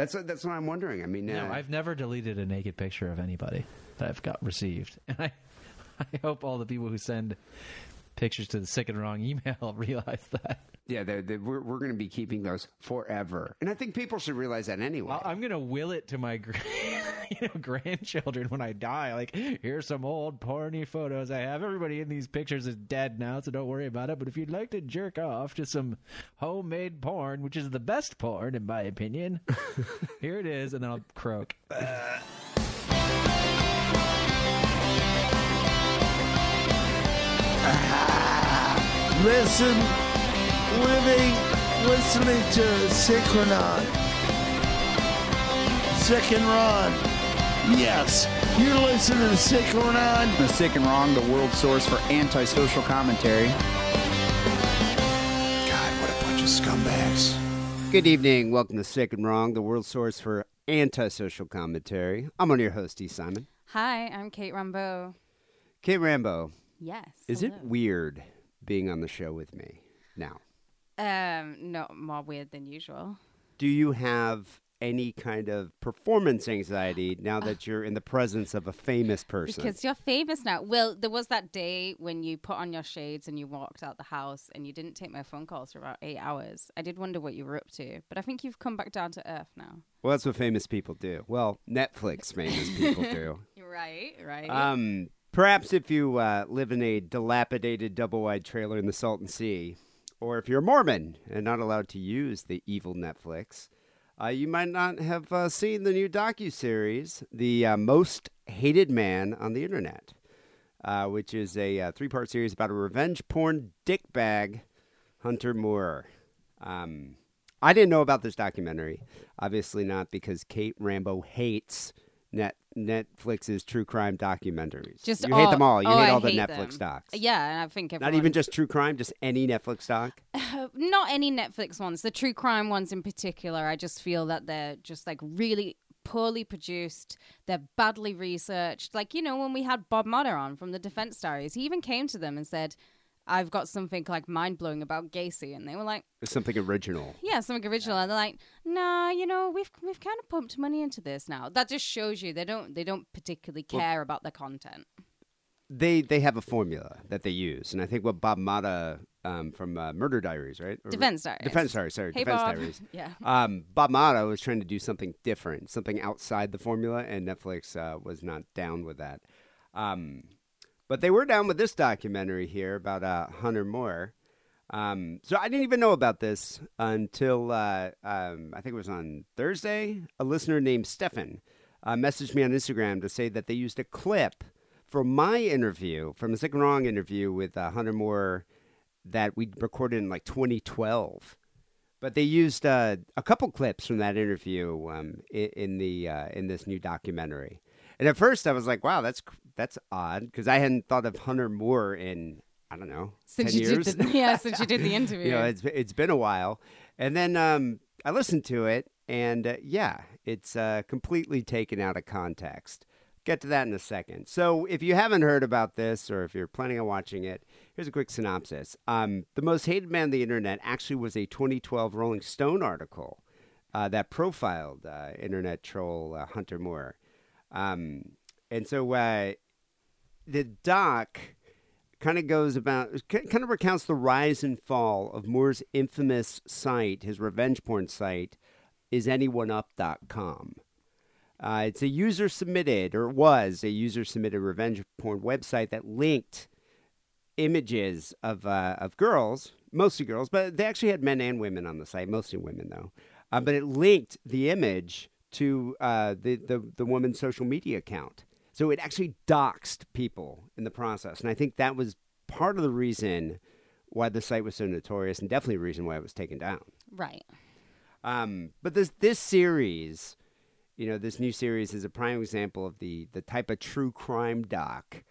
That's that's what I'm wondering. I mean, No, uh, I've never deleted a naked picture of anybody that I've got received, and I, I hope all the people who send pictures to the sick and wrong email realize that. yeah, they're, they're, we're we're going to be keeping those forever, and I think people should realize that anyway. I'm gonna will it to my gr- you know grandchildren when I die. Like, here's some old porny photos I have. Everybody in these pictures is dead now, so don't worry about it. But if you'd like to jerk off to some homemade porn, which is the best porn in my opinion, here it is, and then I'll croak. Listen, living, listening to Synchronon. Sick and Wrong. Yes, you're listening to wrong. The Sick and Wrong, the world source for antisocial commentary. God, what a bunch of scumbags. Good evening. Welcome to Sick and Wrong, the world source for antisocial commentary. I'm on your host, E. Simon. Hi, I'm Kate Rambo. Kate Rambo, Yes. is it weird being on the show with me now? Um, no, more weird than usual. Do you have any kind of performance anxiety now that you're in the presence of a famous person? Because you're famous now. Well, there was that day when you put on your shades and you walked out the house and you didn't take my phone calls for about eight hours. I did wonder what you were up to, but I think you've come back down to earth now. well, that's what famous people do. Well, Netflix famous people do. Right, right. Um, perhaps if you uh, live in a dilapidated double-wide trailer in the Salton Sea, or if you're a Mormon and not allowed to use the evil Netflix, uh, you might not have uh, seen the new docu-series, "The uh, Most Hated Man on the Internet," uh, which is a uh, three-part series about a revenge porn dickbag, Hunter Moore. Um, I didn't know about this documentary. Obviously not because Kate Rambo hates net Netflix's true crime documentaries. Just you hate them all. You oh, hate I all the hate Netflix them. docs. yeah, and I think Not even just true crime, just any Netflix doc. Uh, not any Netflix ones. The true crime ones in particular, I just feel that they're just like really poorly produced. They're badly researched. Like you know when we had Bob Motta on from the Defense Diaries, he even came to them and said, "I've got something like mind blowing about Gacy," and they were like, It's something original. "Yeah, something original." And they're like, "Nah, you know we've we've kind of pumped money into this now." That just shows you they don't they don't particularly care about the content. They they have a formula that they use, and I think what Bob Motta um, from uh, Murder Diaries, right? Or- Defense Diaries. Defense Diaries. Sorry, Hey, Defense Bob. Diaries. Yeah. Um, Bob Motta was trying to do something different, something outside the formula, and Netflix uh, was not down with that. Um, but they were down with this documentary here about uh, Hunter Moore. Um, so I didn't even know about this until uh, um, I think it was on Thursday. A listener named Stefan uh, messaged me on Instagram to say that they used a clip from my interview, from a Sick and Wrong interview with uh, Hunter Moore that we recorded in like 2012. But they used uh, a couple clips from that interview um, in, in the uh, in this new documentary. And at first, I was like, "Wow, that's that's odd," because I hadn't thought of Hunter Moore in I don't know Since 10 you years. did the, yeah, since you did the interview. you know, it's it's been a while. And then um, I listened to it, and uh, yeah, it's uh, completely taken out of context. Get to that in a second. So, if you haven't heard about this, or if you're planning on watching it, here's a quick synopsis. Um, the most hated man on the internet actually was a 2012 Rolling Stone article uh, that profiled uh, internet troll uh, Hunter Moore. Um, and so, uh, the doc kind of goes about kind of recounts the rise and fall of Moore's infamous site, his revenge porn site, is anyoneup.com. Uh, it's a user submitted, or was a user submitted revenge porn website that linked images of uh, of girls, mostly girls, but they actually had men and women on the site, mostly women though. Uh, but it linked the image to uh, the, the the woman's social media account, so it actually doxed people in the process, and I think that was part of the reason why the site was so notorious, and definitely a reason why it was taken down. Right. Um, but this this series, you know, this new series is a prime example of the the type of true crime doc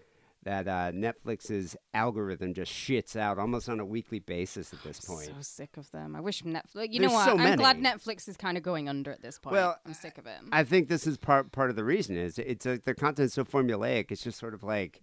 that uh, Netflix's algorithm just shits out almost on a weekly basis at this point. I'm so sick of them. I wish Netflix. You There's know what? so I'm glad. Netflix is kind of going under at this point. Well, I'm sick of it. I think this is part part of the reason is it's like their content is so formulaic. It's just sort of like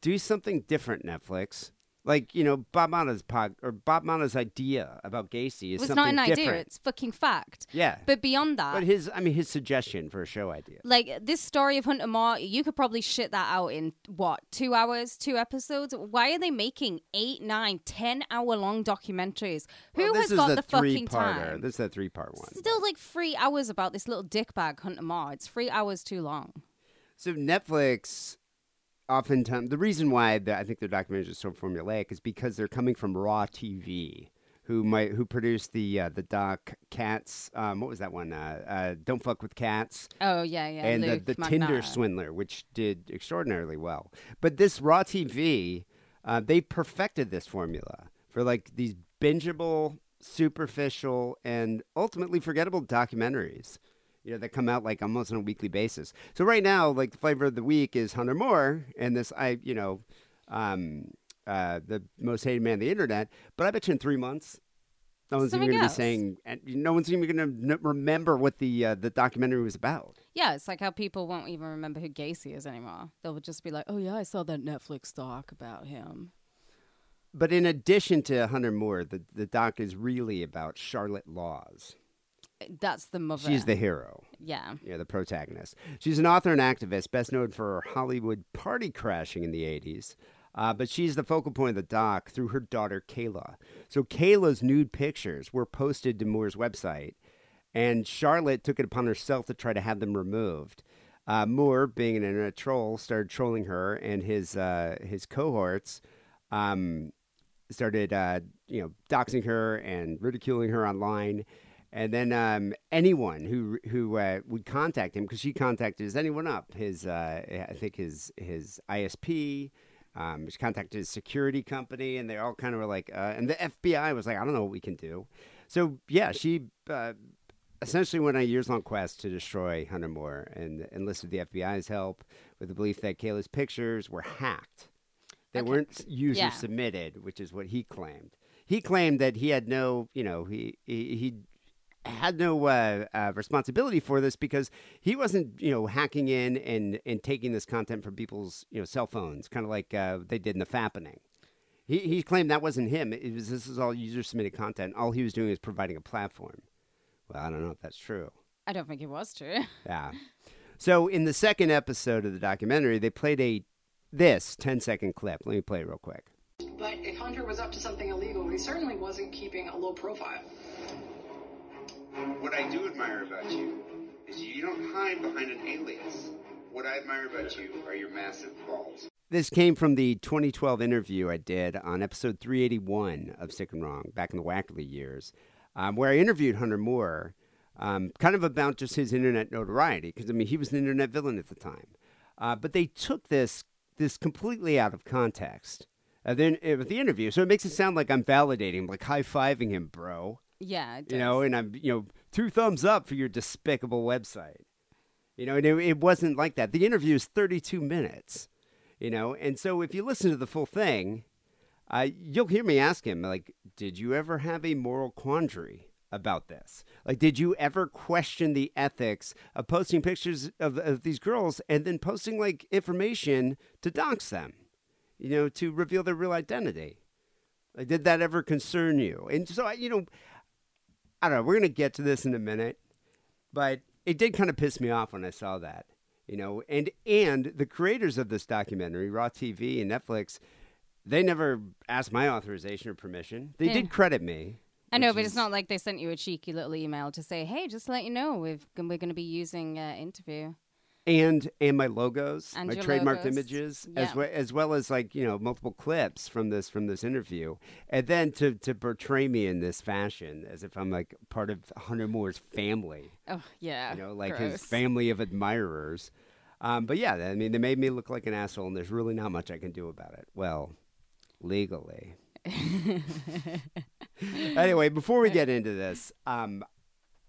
do something different, Netflix. Like you know, Bob Motta's pod or Bob Motta's idea about Gacy is It's something not an idea; different. it's fucking fact. yeah, But beyond that, but his I mean his suggestion for a show idea. like this story of Hunter Moore, you could probably shit that out in what two hours, two episodes. Why are they making eight, nine, ten hour long documentaries? Who Well, has got the, the fucking time? This is a three part one. Still like three hours about this little dickbag Hunter Moore. It's three hours too long. So Netflix, oftentimes, the reason why the, I think their documentaries are so formulaic is because they're coming from Raw TV, who might who produced the uh, the doc Cats. Um, what was that one? Uh, uh, Don't fuck with cats. Oh yeah, yeah. and the, Luka Magnotta. Tinder Swindler, which did extraordinarily well. But this Raw TV, uh, they perfected this formula for like these bingeable, superficial, and ultimately forgettable documentaries. You know, that come out like almost on a weekly basis. So right now, like the flavor of the week is Hunter Moore, and this I, you know, um, uh, the most hated man on the internet. But I bet you in three months, no one's even going to be saying, and no one's even going to remember what the uh, the documentary was about. Yeah, it's like how people won't even remember who Gacy is anymore. They'll just be like, "Oh yeah, I saw that Netflix doc about him." But in addition to Hunter Moore, the, the doc is really about Charlotte Laws. That's the mother. She's the hero, yeah. know, the protagonist. She's an author and activist, best known for her Hollywood party crashing in the 80s. Uh, but she's the focal point of the doc through her daughter, Kayla. So Kayla's nude pictures were posted to Moore's website, and Charlotte took it upon herself to try to have them removed. Uh, Moore, being an internet troll, started trolling her and his uh, his cohorts. Um, started uh, you know doxing her and ridiculing her online. And then um, anyone who who uh, would contact him, because she contacted his anyone up his uh, I think his his ISP, um, she contacted his security company, and they all kind of were like, uh, and the FBI was like, I don't know what we can do. So yeah, she uh, essentially went on a years long quest to destroy Hunter Moore and enlisted the FBI's help with the belief that Kayla's pictures were hacked. They Okay. weren't user Yeah. submitted, which is what he claimed. He claimed that he had no, you know, he he, he had no uh, uh, responsibility for this because he wasn't, you know, hacking in and and taking this content from people's, you know, cell phones, kind of like uh, they did in the fappening. He he claimed that wasn't him. It was this is all user submitted content. All he was doing is providing a platform. Well, I don't know if that's true. I don't think it was true. Yeah. So in the second episode of the documentary, they played a this 10 second clip. Let me play it real quick. But if Hunter was up to something illegal, he certainly wasn't keeping a low profile. What I do admire about you is you don't hide behind an alias. What I admire about you are your massive balls. This came from the 2012 interview I did on episode 381 of Sick and Wrong back in the Wackerly years, um, where I interviewed Hunter Moore, um, kind of about just his internet notoriety, because I mean he was an internet villain at the time. Uh, but they took this this completely out of context. Uh, then uh, with the interview, so it makes it sound like I'm validating, like high fiving him, bro. Yeah, you know, and I'm, you know, two thumbs up for your despicable website. You know, and it, it wasn't like that. The interview is 32 minutes, you know, and so if you listen to the full thing, uh, you'll hear me ask him, like, did you ever have a moral quandary about this? Like, did you ever question the ethics of posting pictures of, of these girls and then posting, like, information to dox them, you know, to reveal their real identity? Like, did that ever concern you? And so, I, you know, I don't know. We're gonna get to this in a minute, but it did kind of piss me off when I saw that, you know. And and the creators of this documentary, Raw TV and Netflix, they never asked my authorization or permission. They Yeah. did credit me. I know, but it's not like they sent you a cheeky little email to say, "Hey, just to let you know, we've we're going to be using uh, interview." And and my logos, And my trademarked logos. images, Yeah. as well as well as like you know multiple clips from this from this interview, and then to to portray me in this fashion as if I'm like part of Hunter Moore's family. Oh yeah, you know, like his family of admirers. Um, but yeah, I mean, they made me look like an asshole, and there's really not much I can do about it. Well, legally. anyway, before we get into this, um,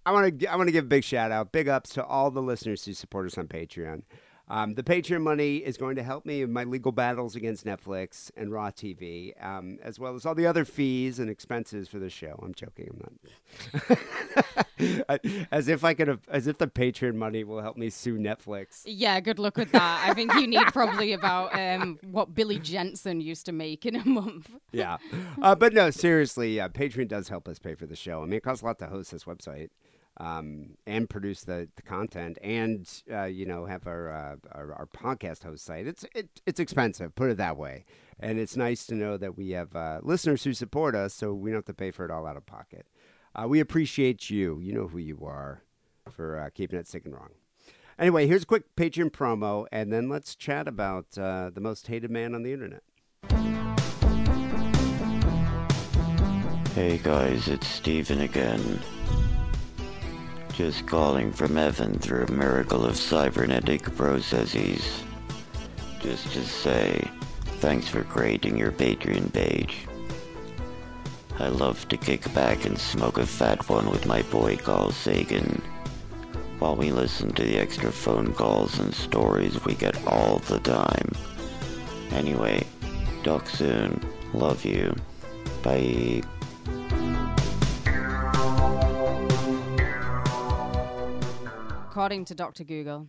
I want to I want to give a big shout out, big ups to all the listeners who support us on Patreon. Um, the Patreon money is going to help me in my legal battles against Netflix and Raw TV, um, as well as all the other fees and expenses for the show. I'm joking. I'm not. As if I could have, as if the Patreon money will help me sue Netflix. Yeah, good luck with that. I think you need probably about um, what Billy Jensen used to make in a month. Yeah, uh, but no, seriously, yeah, Patreon does help us pay for the show. I mean, it costs a lot to host this website. Um, and produce the, the content, and uh, you know have our, uh, our our podcast host site. It's it, it's expensive, put it that way. And it's nice to know that we have uh, listeners who support us, so we don't have to pay for it all out of pocket. Uh, we appreciate you. You know who you are for uh, keeping it sick and wrong. Anyway, here's a quick Patreon promo, and then let's chat about uh, the most hated man on the internet. Hey guys, it's Steven again. Just calling from heaven through a miracle of cybernetic processes. Just to say, thanks for creating your Patreon page. I love to kick back and smoke a fat one with my boy Carl Sagan. While we listen to the extra phone calls and stories we get all the time. Anyway, talk soon. Love you. Bye. According to Dr. Google,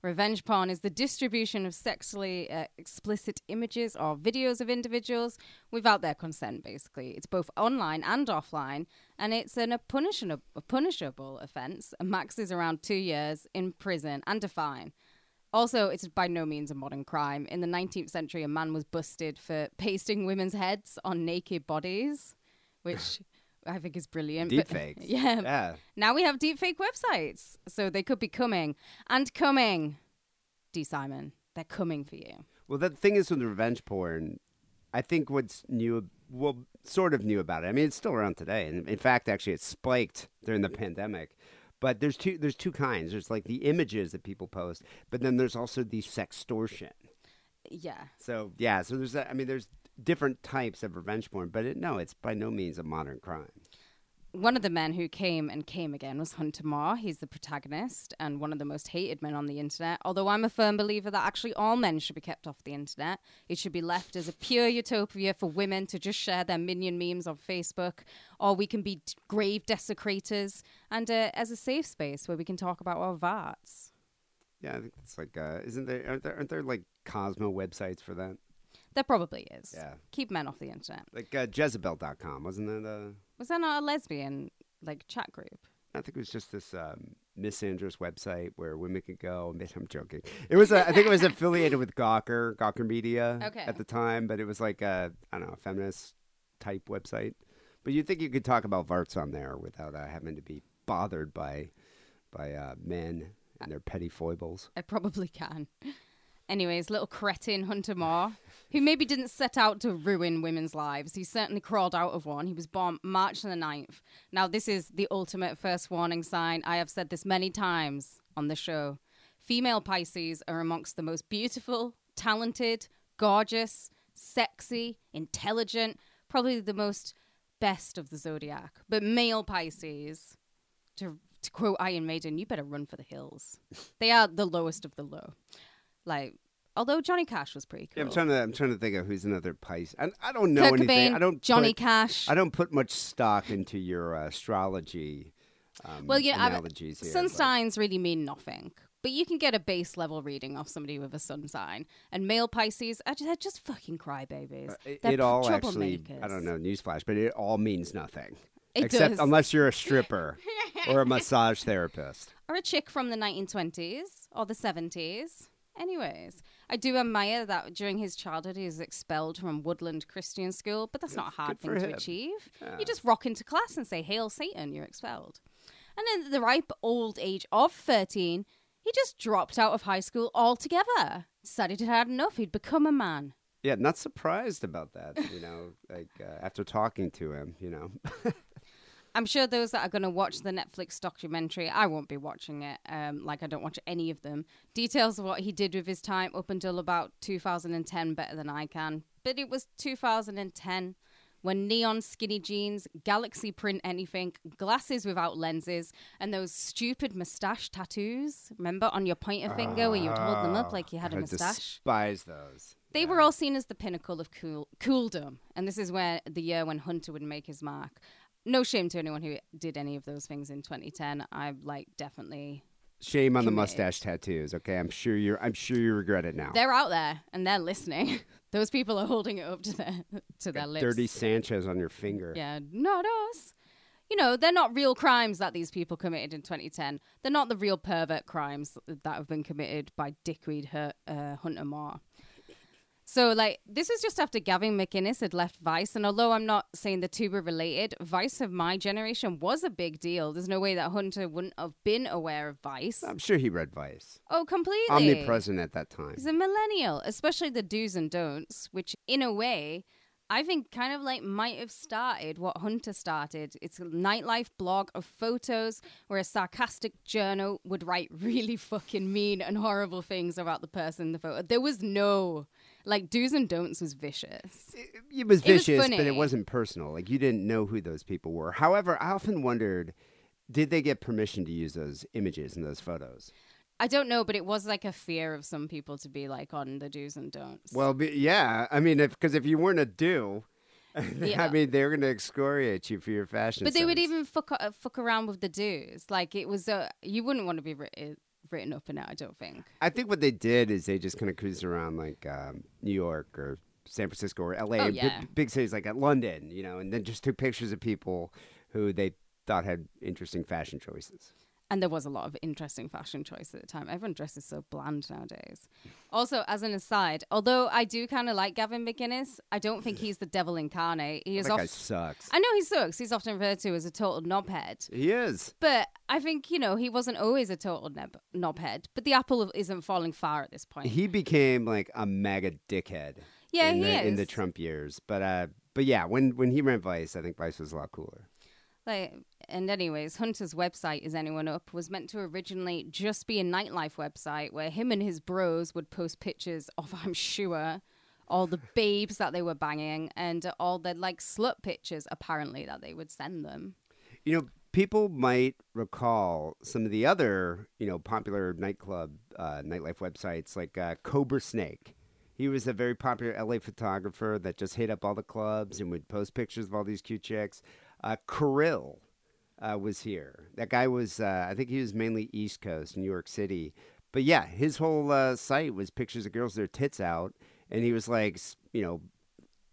revenge porn is the distribution of sexually uh, explicit images or videos of individuals without their consent, basically. It's both online and offline, and it's an, a, punishable, a punishable offense. Max is around two years in prison and a fine. Also, it's by no means a modern crime. In the 19th century, a man was busted for pasting women's heads on naked bodies, which I think is brilliant. Deepfakes. yeah. Yeah. Now we have deepfake websites, so they could be coming and coming. D. Simon, they're coming for you. Well, the thing is with revenge porn, I think what's new, well, sort of new about it. I mean, it's still around today, and in fact, actually, it spiked during the pandemic. But there's two there's two kinds. There's like the images that people post, but then there's also the sextortion. Yeah. So yeah, so there's I mean, there's different types of revenge porn, but it, no, it's by no means a modern crime. One of the men who came and came again was Hunter Moore. He's the protagonist and one of the most hated men on the internet. Although I'm a firm believer that actually all men should be kept off the internet. It should be left as a pure utopia for women to just share their minion memes on Facebook, or we can be grave desecrators, and uh, as a safe space where we can talk about our varts. Yeah, I think it's like, uh, isn't there aren't, there aren't there like Cosmo websites for that? There probably is. Yeah. Keep men off the internet. Like uh, Jezebel.com, wasn't that? Uh, Was that not a lesbian like chat group? I think it was just this um, misandrous website where women could go. I'm joking. It was, a, I think it was affiliated with Gawker, Gawker Media Okay. at the time, but it was like a, I don't know, feminist type website. But you'd think you could talk about varts on there without uh, having to be bothered by, by uh, men and their petty foibles. I probably can. Anyways, little cretin Hunter Moore, who maybe didn't set out to ruin women's lives. He certainly crawled out of one. He was born March the 9th. Now, this is the ultimate first warning sign. I have said this many times on the show. Female Pisces are amongst the most beautiful, talented, gorgeous, sexy, intelligent, probably the most best of the zodiac. But male Pisces, to, to quote Iron Maiden, you better run for the hills. They are the lowest of the low. Like, although Johnny Cash was pretty cool. Yeah, I'm trying to. I'm trying to think of who's another Pisces. I, I don't know Kurt anything. Cobain, I don't. Johnny put, Cash. I don't put much stock into your uh, astrology. Um, well, yeah, analogies here. sun but- signs really mean nothing. But you can get a base level reading off somebody with a sun sign. And male Pisces, just, they're just fucking crybabies. Uh, It, it all actually. I don't know, newsflash, but it all means nothing. It Except does. unless you're a stripper or a massage therapist. Or a chick from the 1920s or the 70s. Anyways, I do admire that during his childhood he was expelled from Woodland Christian School, but that's not a hard thing to achieve. Yeah. You just rock into class and say, Hail Satan, you're expelled. And then at the ripe old age of 13, he just dropped out of high school altogether. Decided he'd had enough. He'd become a man. Yeah, not surprised about that, you know, like uh, after talking to him, you know. I'm sure those that are going to watch the Netflix documentary, I won't be watching it. Um, like I don't watch any of them. Details of what he did with his time up until about 2010 better than I can. But it was 2010. when neon skinny jeans, galaxy print anything, glasses without lenses, and those stupid mustache tattoos. Remember on your pointer finger where you would hold them up like you had a mustache? despise those. They were all seen as the pinnacle of cool cooldom, and this is where the year when Hunter would make his mark. No shame to anyone who did any of those things in 2010. I'm like definitely Shame on the mustache tattoos. Okay, I'm sure you're. I'm sure you regret it now. they're out there and they're listening. Those people are holding it up to their to their lips. Dirty Sanchez on your finger. Yeah, not us. You know, they're not real crimes that these people committed in 2010. They're not the real pervert crimes that have been committed by dickweed Her- uh, Hunter Moore. So, like, this is just after Gavin McInnes had left Vice. And although I'm not saying the two were related, Vice of my generation was a big deal. There's no way that Hunter wouldn't have been aware of Vice. I'm sure he read Vice. oh, completely. Omnipresent at that time. He's a millennial, especially the do's and don'ts, which in a way I think kind of like might have started what Hunter started. It's a nightlife blog of photos where a sarcastic journal would write really fucking mean and horrible things about the person in the photo. There was no like do's and don'ts was vicious. It was It was vicious, but it wasn't personal. Like you didn't know who those people were. However, I often wondered, did they get permission to use those images and those photos? I don't know, but it was like a fear of some people to be like on the do's and don'ts. Well, be, yeah. I mean, because if you weren't a do, Yeah. I mean, they were going to excoriate you for your fashion. But they would even fuck uh, fuck around with the do's. Like it was a you wouldn't want to be written up in it. I don't think. I think what they did is they just kind of cruised around like um, New York or San Francisco or L.A. Oh, yeah. big cities like uh, London, you know, and then just took pictures of people who they thought had interesting fashion choices. And there was a lot of interesting fashion choice at the time. Everyone dresses so bland nowadays. Also, as an aside, although I do kind of like Gavin McInnes, I don't think he's the devil incarnate. He is that guy sucks. I know he sucks. He's often referred to as a total knobhead. He is. But I think, you know, he wasn't always a total neb- knobhead. But the apple isn't falling far at this point. He became like a mega dickhead. Yeah, in he the, in the. Trump years. But uh, but yeah, when when he ran Vice, I think Vice was a lot cooler. Like, and anyways, Hunter's website, Is Anyone Up, was meant to originally just be a nightlife website where him and his bros would post pictures of, I'm sure, all the babes that they were banging and all the like slut pictures, apparently, that they would send them. You know, people might recall some of the other you know popular nightclub uh, nightlife websites like uh, Cobra Snake. He was a very popular LA photographer that just hit up all the clubs and would post pictures of all these cute chicks. Uh, Kirill uh, was here. That guy was, uh, I think he was mainly East Coast, New York City. But yeah, his whole uh, site was pictures of girls with their tits out, and he was like, you know,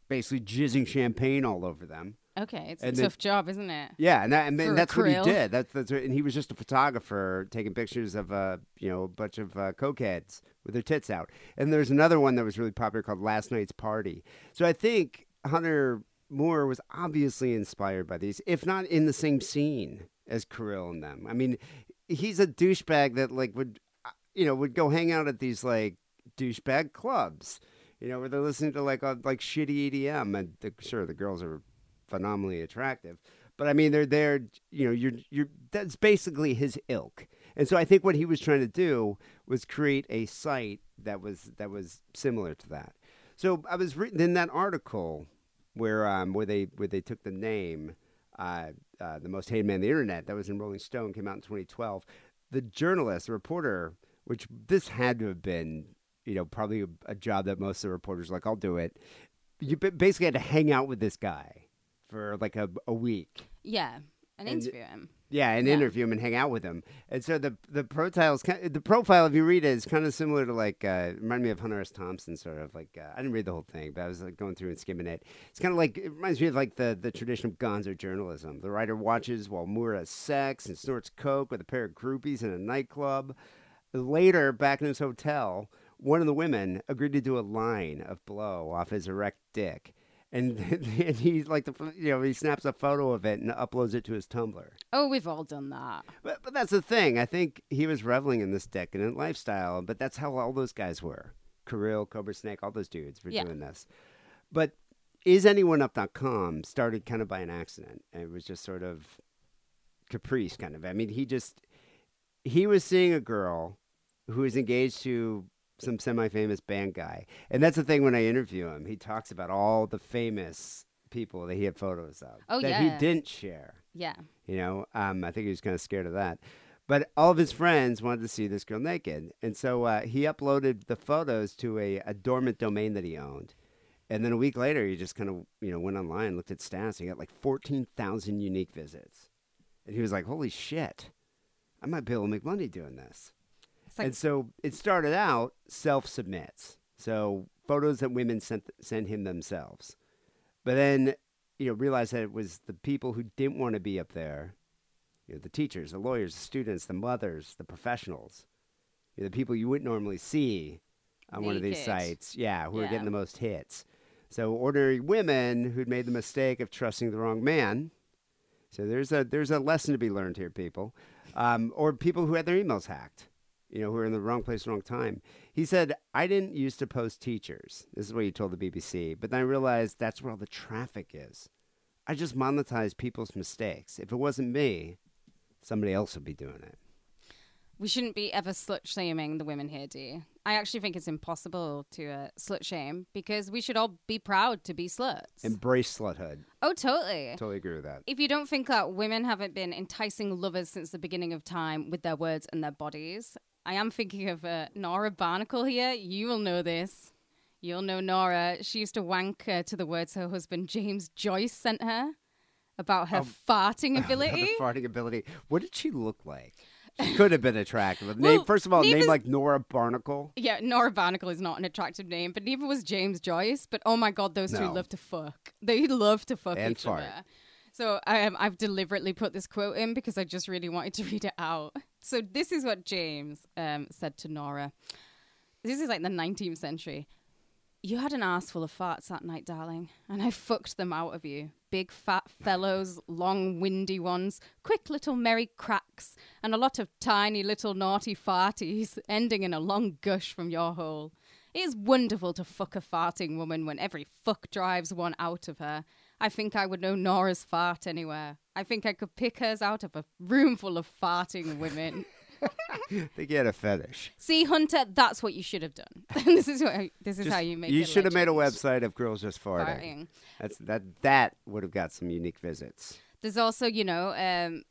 basically jizzing champagne all over them. Okay, it's And a then- tough job, isn't it? Yeah, and, that, and, and that's what he did. That's, that's what, and he was just a photographer taking pictures of uh, you know a bunch of uh, cokeheads with their tits out. And there's another one that was really popular called Last Night's Party. So I think Hunter Moore was obviously inspired by these, if not in the same scene as Kirill and them. I mean, he's a douchebag that like would uh, you know would go hang out at these like douchebag clubs. You know, where they're listening to like uh, like shitty EDM, and the, sure the girls are phenomenally attractive. But I mean, they're there. You know, you're you're. That's basically his ilk. And so I think what he was trying to do was create a site that was that was similar to that. So I was reading in that article where um where they where they took the name uh, uh, the most hated man on the internet that was in Rolling Stone came out in 2012. The journalist, the reporter, which this had to have been you know probably a, a job that most of the reporters were like I'll do it. You basically had to hang out with this guy for like a, a week. Yeah, and And- interview him. Yeah, and Yeah. interview him and hang out with him. And so the the profiles, ki- the profile, if you read it, is kind of similar to like uh, remind me of Hunter S. Thompson, sort of like uh, I didn't read the whole thing, but I was like going through and skimming it. It's kind of like it reminds me of like the the tradition of Gonzo journalism. The writer watches while Moore has sex and snorts coke with a pair of groupies in a nightclub. Later, back in his hotel, one of the women agreed to do a line of blow off his erect dick. And, and he like the you know he snaps a photo of it and uploads it to his Tumblr. Oh, we've all done that. But, but that's the thing. I think he was reveling in this decadent lifestyle, but that's how all those guys were. Kirill, Cobra Snake, all those dudes were Yeah. doing this. But is anyoneup.com started kind of by an accident. It was just sort of caprice kind of. I mean, he just he was seeing a girl who was engaged to some semi-famous band guy. And that's the thing when I interview him, he talks about all the famous people that he had photos of Oh, that yeah. he didn't share. Yeah. You know, um, I think he was kind of scared of that. But all of his friends wanted to see this girl naked, and so uh, he uploaded the photos to a, a dormant domain that he owned. And then a week later, he just kind of you know went online, looked at stats, and he got like fourteen thousand unique visits, and he was like, "Holy shit, I might be able to make money doing this." Like and so it started out self submits, so photos that women sent sent him themselves, but then you know realized that it was the people who didn't want to be up there, you know, the teachers, the lawyers, the students, the mothers, the professionals, you know, the people you wouldn't normally see on one of these sites, yeah, who are getting the most hits. So ordinary women who'd made the mistake of trusting the wrong man. So there's a there's a lesson to be learned here, people, um, or people who had their emails hacked you know, who are in the wrong place, wrong time. He said, I didn't used to post teachers. This is what he told the BBC. But then I realized that's where all the traffic is. I just monetize people's mistakes. If it wasn't me, somebody else would be doing it. we shouldn't be ever slut shaming the women here, do you? I actually think it's impossible to uh, slut shame because we should all be proud to be sluts. Embrace sluthood. oh, totally. Totally agree with that. If you don't think that women haven't been enticing lovers since the beginning of time with their words and their bodies, I am thinking of uh, Nora Barnacle here. You will know this. You'll know Nora. She used to wank uh, to the words her husband James Joyce sent her about her farting ability. farting ability. What did she look like? She could have been attractive. Well, name, first of all, name is- like Nora Barnacle. Yeah, Nora Barnacle is not an attractive name, but neither was James Joyce. But oh my god, those two love to fuck. They love to fuck And each fart. other. So um, I've deliberately put this quote in because I just really wanted to read it out. So this is what James um, said to Nora. This is like the 19th century. You had an ass full of farts that night, darling, and I fucked them out of you. Big fat fellows, long windy ones, quick little merry cracks, and a lot of tiny little naughty farties ending in a long gush from your hole. It is wonderful to fuck a farting woman when every fuck drives one out of her. I think I would know Nora's fart anywhere. I think I could pick hers out of a room full of farting women. I think he had a fetish. See, Hunter, that's what you should have done. this is what this is Just- how you make. you should have made a website of girls just farting. Farting. That's that. That would have got some unique visits. There's also, you know, um,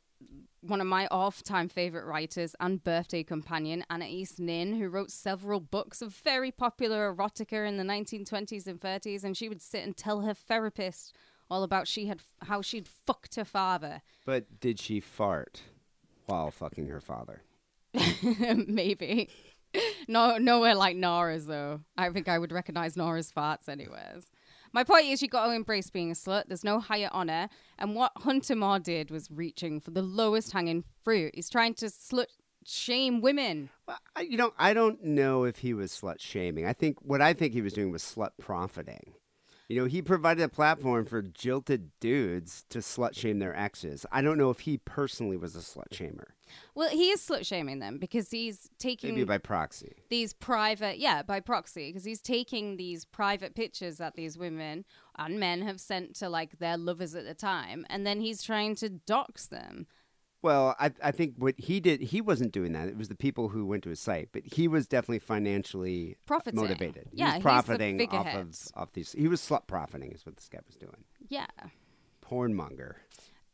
one of my all-time favorite writers and birthday companion, Anaïs Nin, who wrote several books of very popular erotica in the 1920s and 30s, and she would sit and tell her therapist all about she had how she'd fucked her father. But did she fart while fucking her father? Maybe. No, nowhere like Nora's though. I think I would recognize Nora's farts anyways. My point is, you got to embrace being a slut. There's no higher honor. And what Hunter Moore did was reaching for the lowest hanging fruit. He's trying to slut shame women. Well, I, you know, I don't know if he was slut shaming. I think what I think he was doing was slut profiting. You know, he provided a platform for jilted dudes to slut shame their exes. I don't know if he personally was a slut shamer. Well, he is slut shaming them because he's taking Maybe by proxy. these private, yeah, by proxy, because he's taking these private pictures that these women and men have sent to like their lovers at the time, and then he's trying to dox them. Well, I, I think what he did, he wasn't doing that. It was the people who went to his site, but he was definitely financially Profiting. motivated. He Yeah, was he's the profiting off of off these. He was slut profiting, is what this guy was doing. Yeah. Pornmonger.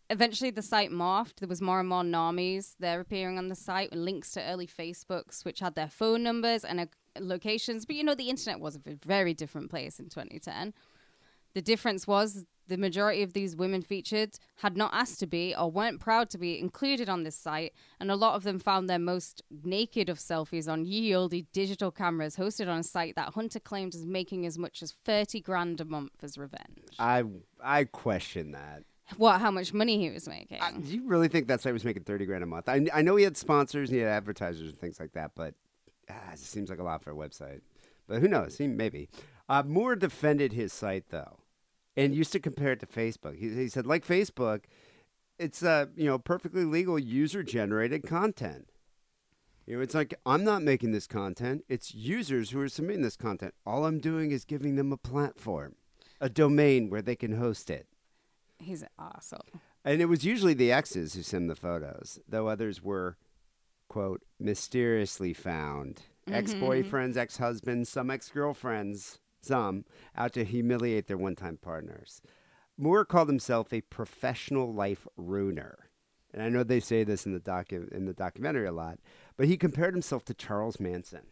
Eventually, the site morphed. There was more and more normies there appearing on the site with links to early Facebooks, which had their phone numbers and uh, locations. But you know, the internet was a very different place in 2010. The difference was the majority of these women featured had not asked to be or weren't proud to be included on this site, and a lot of them found their most naked of selfies on ye olde digital cameras hosted on a site that Hunter claimed is making as much as 30 grand a month as revenge. I I question that. what, how much money he was making? I- do you really think that site was making thirty grand a month? I, I know he had sponsors and he had advertisers and things like that, but ah, it seems like a lot for a website. But who knows? He maybe. Uh, Moore defended his site though, and used to compare it to Facebook. He, he said, like Facebook, it's uh you know perfectly legal user generated content. You know, it's like I'm not making this content; it's users who are submitting this content. All I'm doing is giving them a platform, a domain where they can host it. He's awesome. And it was usually the exes who sent the photos, though others were, quote, mysteriously found. Ex boyfriends, ex husbands, some ex girlfriends, some out to humiliate their one time partners. Moore called himself a professional life ruiner. And I know they say this in the docu- in the documentary a lot, but he compared himself to Charles Manson.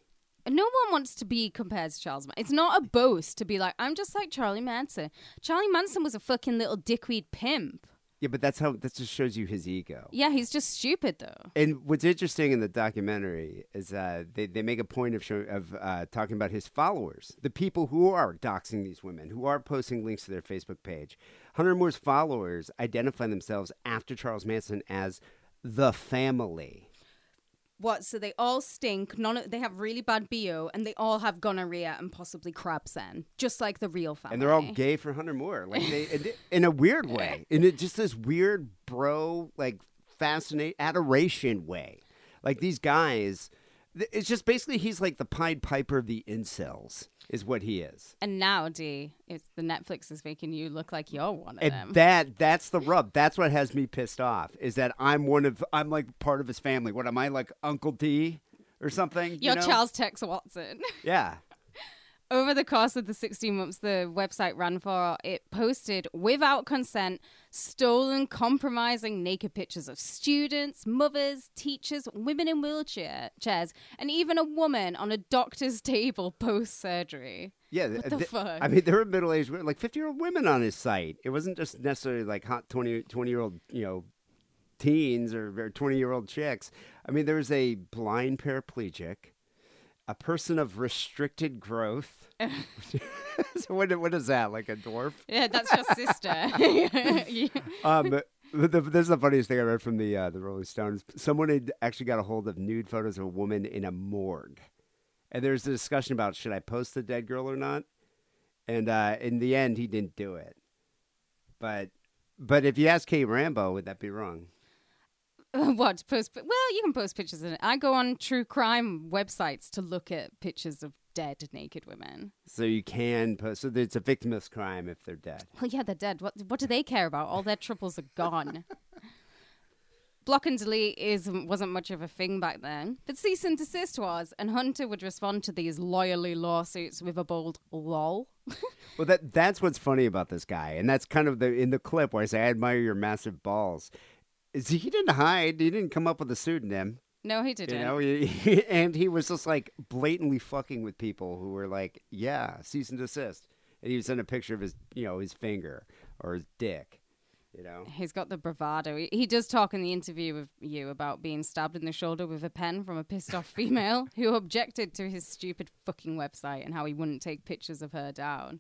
No one wants to be compared to Charles Manson. It's not a boast to be like, I'm just like Charlie Manson. Charlie Manson was a fucking little dickweed pimp. Yeah, but that's how that just shows you his ego. Yeah, he's just stupid though. And what's interesting in the documentary is uh, they, they make a point of show, of uh, talking about his followers, the people who are doxing these women, who are posting links to their Facebook page. Hunter Moore's followers identify themselves after Charles Manson as the family. What? So they all stink. None. Of, they have really bad bo, and they all have gonorrhea and possibly crab's crabsen, just like the real family. And they're all gay for Hunter Moore, like they, in- a weird way, in it, just this weird bro, like fascinate adoration way. Like these guys, it's just basically he's like the Pied Piper of the incels, is what he is. And now, D, it's the Netflix is making you look like you're one of And them. that that's the rub. That's what has me pissed off. Is that I'm one of I'm like part of his family. What am I like Uncle D or something? you you're know? Charles Tex Watson. Yeah. Over the course of the 16 months the website ran for, it posted without consent stolen, compromising naked pictures of students, mothers, teachers, women in wheelchair chairs, and even a woman on a doctor's table post surgery. Yeah, What th- the th- fuck? I mean, there were middle-aged, women, like fifty-year-old women on his site. It wasn't just necessarily like hot 20, 20-year-old, you know, teens or twenty-year-old chicks. I mean, there was a blind paraplegic, a person of restricted growth. so what, what is that? Like a dwarf? Yeah, that's your sister. Yeah. um, the, the, this is the funniest thing I read from the uh, the Rolling Stones. Someone had actually got a hold of nude photos of a woman in a morgue, and there's a discussion about should I post the dead girl or not. And uh, in the end, he didn't do it. But but if you ask Kate Rambo, would that be wrong? what post? Well, you can post pictures in it. I go on true crime websites to look at pictures of dead naked women. So you can post. So it's a victimless crime if they're dead. Well, yeah, they're dead. What what do they care about? All their troubles are gone. Block and delete is wasn't much of a thing back then, but cease and desist was, and Hunter would respond to these loyally lawsuits with a bold "lol." Well, that that's what's funny about this guy, and that's kind of the in the clip where I say I admire your massive balls. He didn't hide? He didn't come up with a pseudonym. No, he didn't. You know, he, and he was just like blatantly fucking with people who were like, "Yeah, cease and desist." And he would send a picture of his, you know, his finger or his dick. You know, He's got the bravado. He, he does talk in the interview with you about being stabbed in the shoulder with a pen from a pissed off female who objected to his stupid fucking website and how he wouldn't take pictures of her down.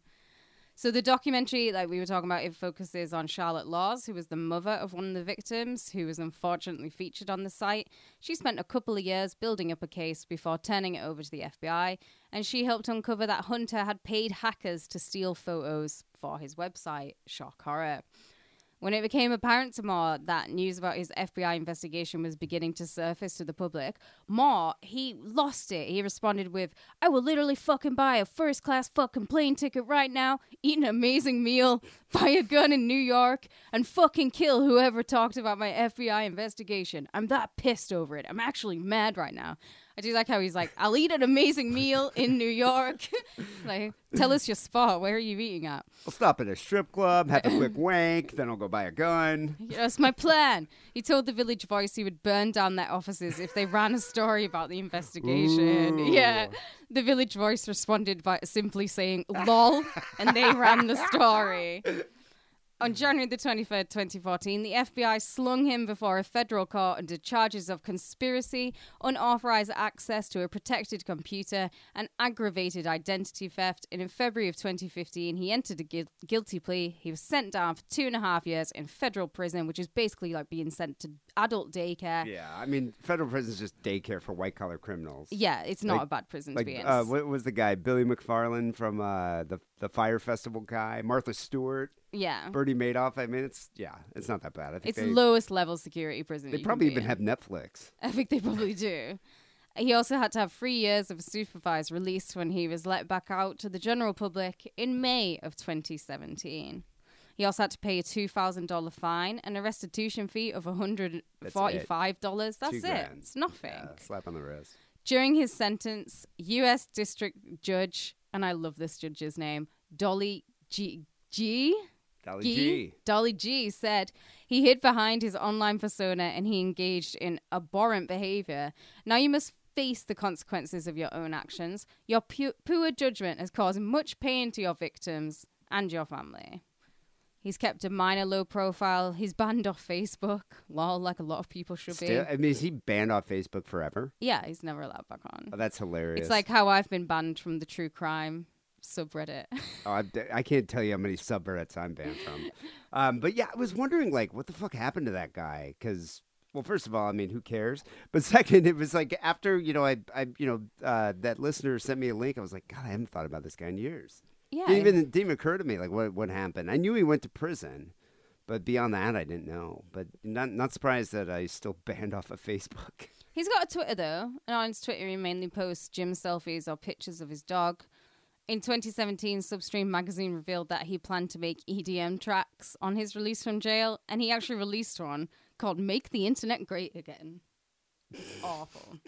So the documentary, like we were talking about, it focuses on Charlotte Laws, who was the mother of one of the victims, who was unfortunately featured on the site. She spent a couple of years building up a case before turning it over to the FBI, and she helped uncover that Hunter had paid hackers to steal photos for his website. Shock horror. When it became apparent to Moore that news about his FBI investigation was beginning to surface to the public, Moore, he lost it. He responded with, I will literally fucking buy a first class fucking plane ticket right now, eat an amazing meal, buy a gun in New York, and fucking kill whoever talked about my FBI investigation. I'm that pissed over it. I'm actually mad right now. I do like how he's like, I'll eat an amazing meal in New York. like, tell us your spot. Where are you eating at? I'll stop at a strip club, have a quick wank, then I'll go buy a gun. That's my plan. He told the Village Voice he would burn down their offices if they ran a story about the investigation. Ooh. Yeah. The Village Voice responded by simply saying lol, and they ran the story. On January the 23rd, 2014, the FBI slung him before a federal court under charges of conspiracy, unauthorized access to a protected computer, and aggravated identity theft. And in February of 2015, he entered a gui- guilty plea. He was sent down for two and a half years in federal prison, which is basically like being sent to adult daycare. Yeah, I mean, federal prison is just daycare for white collar criminals. Yeah, it's not Like- a bad prison Like, to be in. uh, what was the guy? Billy McFarland from uh, the the Fyre Festival guy, Martha Stewart, yeah. Bernie Madoff. I mean, it's yeah, it's not that bad. I think It's they, lowest level security prison. they probably even in. have Netflix. I think they probably do. He also had to have three years of supervised release when he was let back out to the general public in May of 2017. He also had to pay a $2,000 fine and a restitution fee of $145. That's, Two it. grand. It's nothing. Yeah, slap on the wrist. During his sentence, U.S. District Judge, and I love this judge's name, Dolly Gee. G. Dolly Gee, G. Dolly Gee said he hid behind his online persona and he engaged in abhorrent behavior. Now you must face the consequences of your own actions. Your pu- poor judgment has caused much pain to your victims and your family. He's kept a minor low profile. He's banned off Facebook. Lol, like a lot of people should Still, be. I mean, is he banned off Facebook forever? Yeah, he's never allowed back on. Oh, that's hilarious. It's like how I've been banned from the true crime subreddit. Oh, I, I can't tell you how many subreddits I'm banned from. Um, but yeah, I was wondering, like, what the fuck happened to that guy? Because, well, first of all, I mean, who cares? But second, it was like after you know, I, I, you know, uh, that listener sent me a link. I was like, God, I haven't thought about this guy in years. Yeah. Didn't even didn't even occur to me like what what happened. I knew he went to prison, but beyond that, I didn't know. But not not surprised that I still banned off of Facebook. He's got a Twitter though, and on his Twitter he mainly posts gym selfies or pictures of his dog. In 2017, Substream magazine revealed that he planned to make EDM tracks on his release from jail, and he actually released one called "Make the Internet Great Again." It's awful.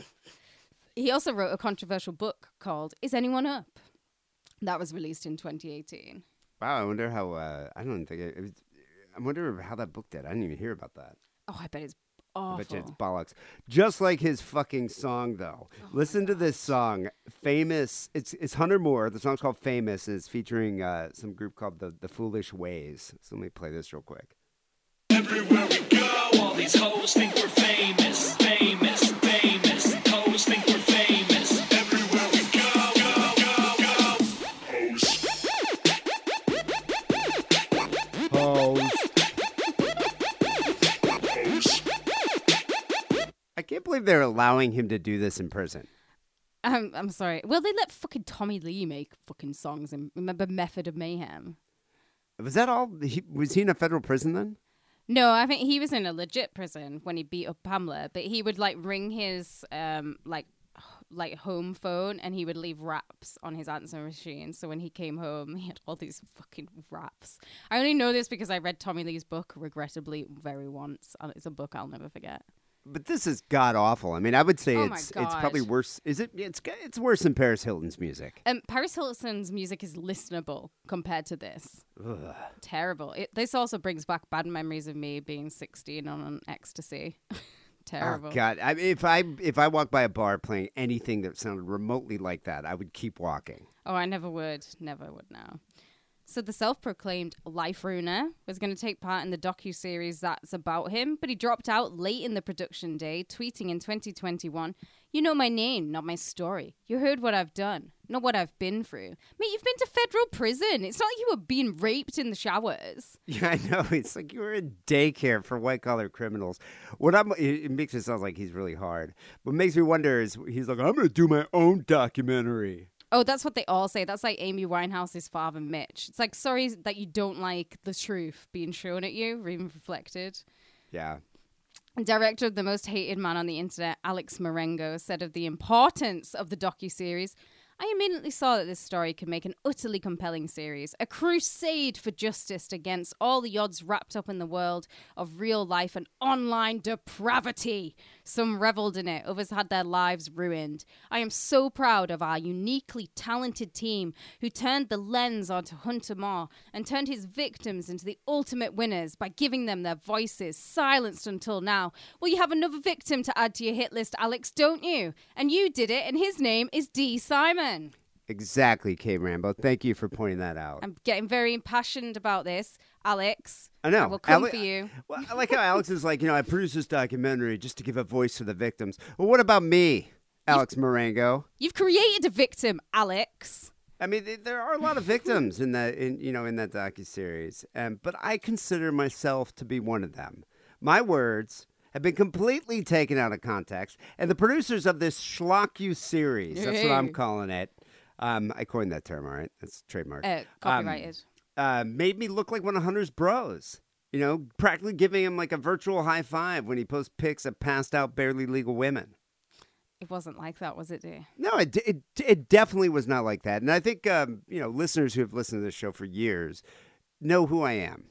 He also wrote a controversial book called "Is Anyone Up?" That was released in 2018. Wow, I wonder how. Uh, I don't think it, it was. I wonder how that book did. I didn't even hear about that. Oh, I bet it's I bet you it's bollocks. Just like his fucking song, though. Listen to this song, "Famous." It's it's Hunter Moore. The song's called "Famous." and It's featuring uh, some group called the the Foolish Ways. So let me play this real quick. Everywhere we go, all these hoes think we're famous, famous, can't believe they're allowing him to do this in prison. I'm, I'm sorry. Well, they let fucking Tommy Lee make fucking songs and remember Method of Mayhem. Was that all? He, was he in a federal prison then? No, I think he was in a legit prison when he beat up Pamela, but he would like ring his um like like home phone and he would leave raps on his answering machine. So when he came home, he had all these fucking raps. I only know this because I read Tommy Lee's book, regrettably, very once. and It's a book I'll never forget. But this is god awful. I mean, I would say Oh it's it's probably worse. Is it? It's it's worse than Paris Hilton's music. Um, Paris Hilton's music is listenable compared to this. Ugh. Terrible. It, this also brings back bad memories of me being 16 on an ecstasy. Terrible. Oh God! I, if I if I walked by a bar playing anything that sounded remotely like that, I would keep walking. Oh, I never would. Never would now. So the self-proclaimed life ruiner was going to take part in the docu-series that's about him, but he dropped out late in the production day, tweeting in 2021, "You know my name, not my story. You heard what I've done, not what I've been through. Mate, you've been to federal prison. It's not like you were being raped in the showers." Yeah, I know. It's like you were in daycare for white collar criminals. What I'm it makes it sound like he's really hard. What makes me wonder is he's like, I'm going to do my own documentary. Oh, that's what they all say. That's like Amy Winehouse's father, Mitch. It's like, sorry that you don't like the truth being shown at you, or even reflected. Yeah. Director of the most hated man on the internet, Alex Marengo, said of the importance of the docu-series, I immediately saw that this story could make an utterly compelling series, a crusade for justice against all the odds wrapped up in the world of real life and online depravity. Some reveled in it, others had their lives ruined. I am so proud of our uniquely talented team who turned the lens onto Hunter Moore and turned his victims into the ultimate winners by giving them their voices, silenced until now. Well, you have another victim to add to your hit list, Alex, don't you? And you did it, and his name is D. Simon. Exactly, Kay Rambo. Thank you for pointing that out. I'm getting very impassioned about this, Alex. I know. I will come Ale- for you. Well, I like how Alex is like, you know, I produced this documentary just to give a voice to the victims. Well, what about me, Alex Marengo? You've created a victim, Alex. I mean, th- there are a lot of victims in that, in you know, in that docu series, um, but I consider myself to be one of them. My words have been completely taken out of context, and the producers of this schlock you series, that's what I'm calling it. Um, I coined that term, all right? That's trademark. Uh, copyrighted. Uh, made me look like one of Hunter's bros. You know, practically giving him like a virtual high five when he posts pics of passed out, barely legal women. it wasn't like that, was it, dear? No, it, it it definitely was not like that. And I think um, you know listeners who have listened to this show for years know who I am.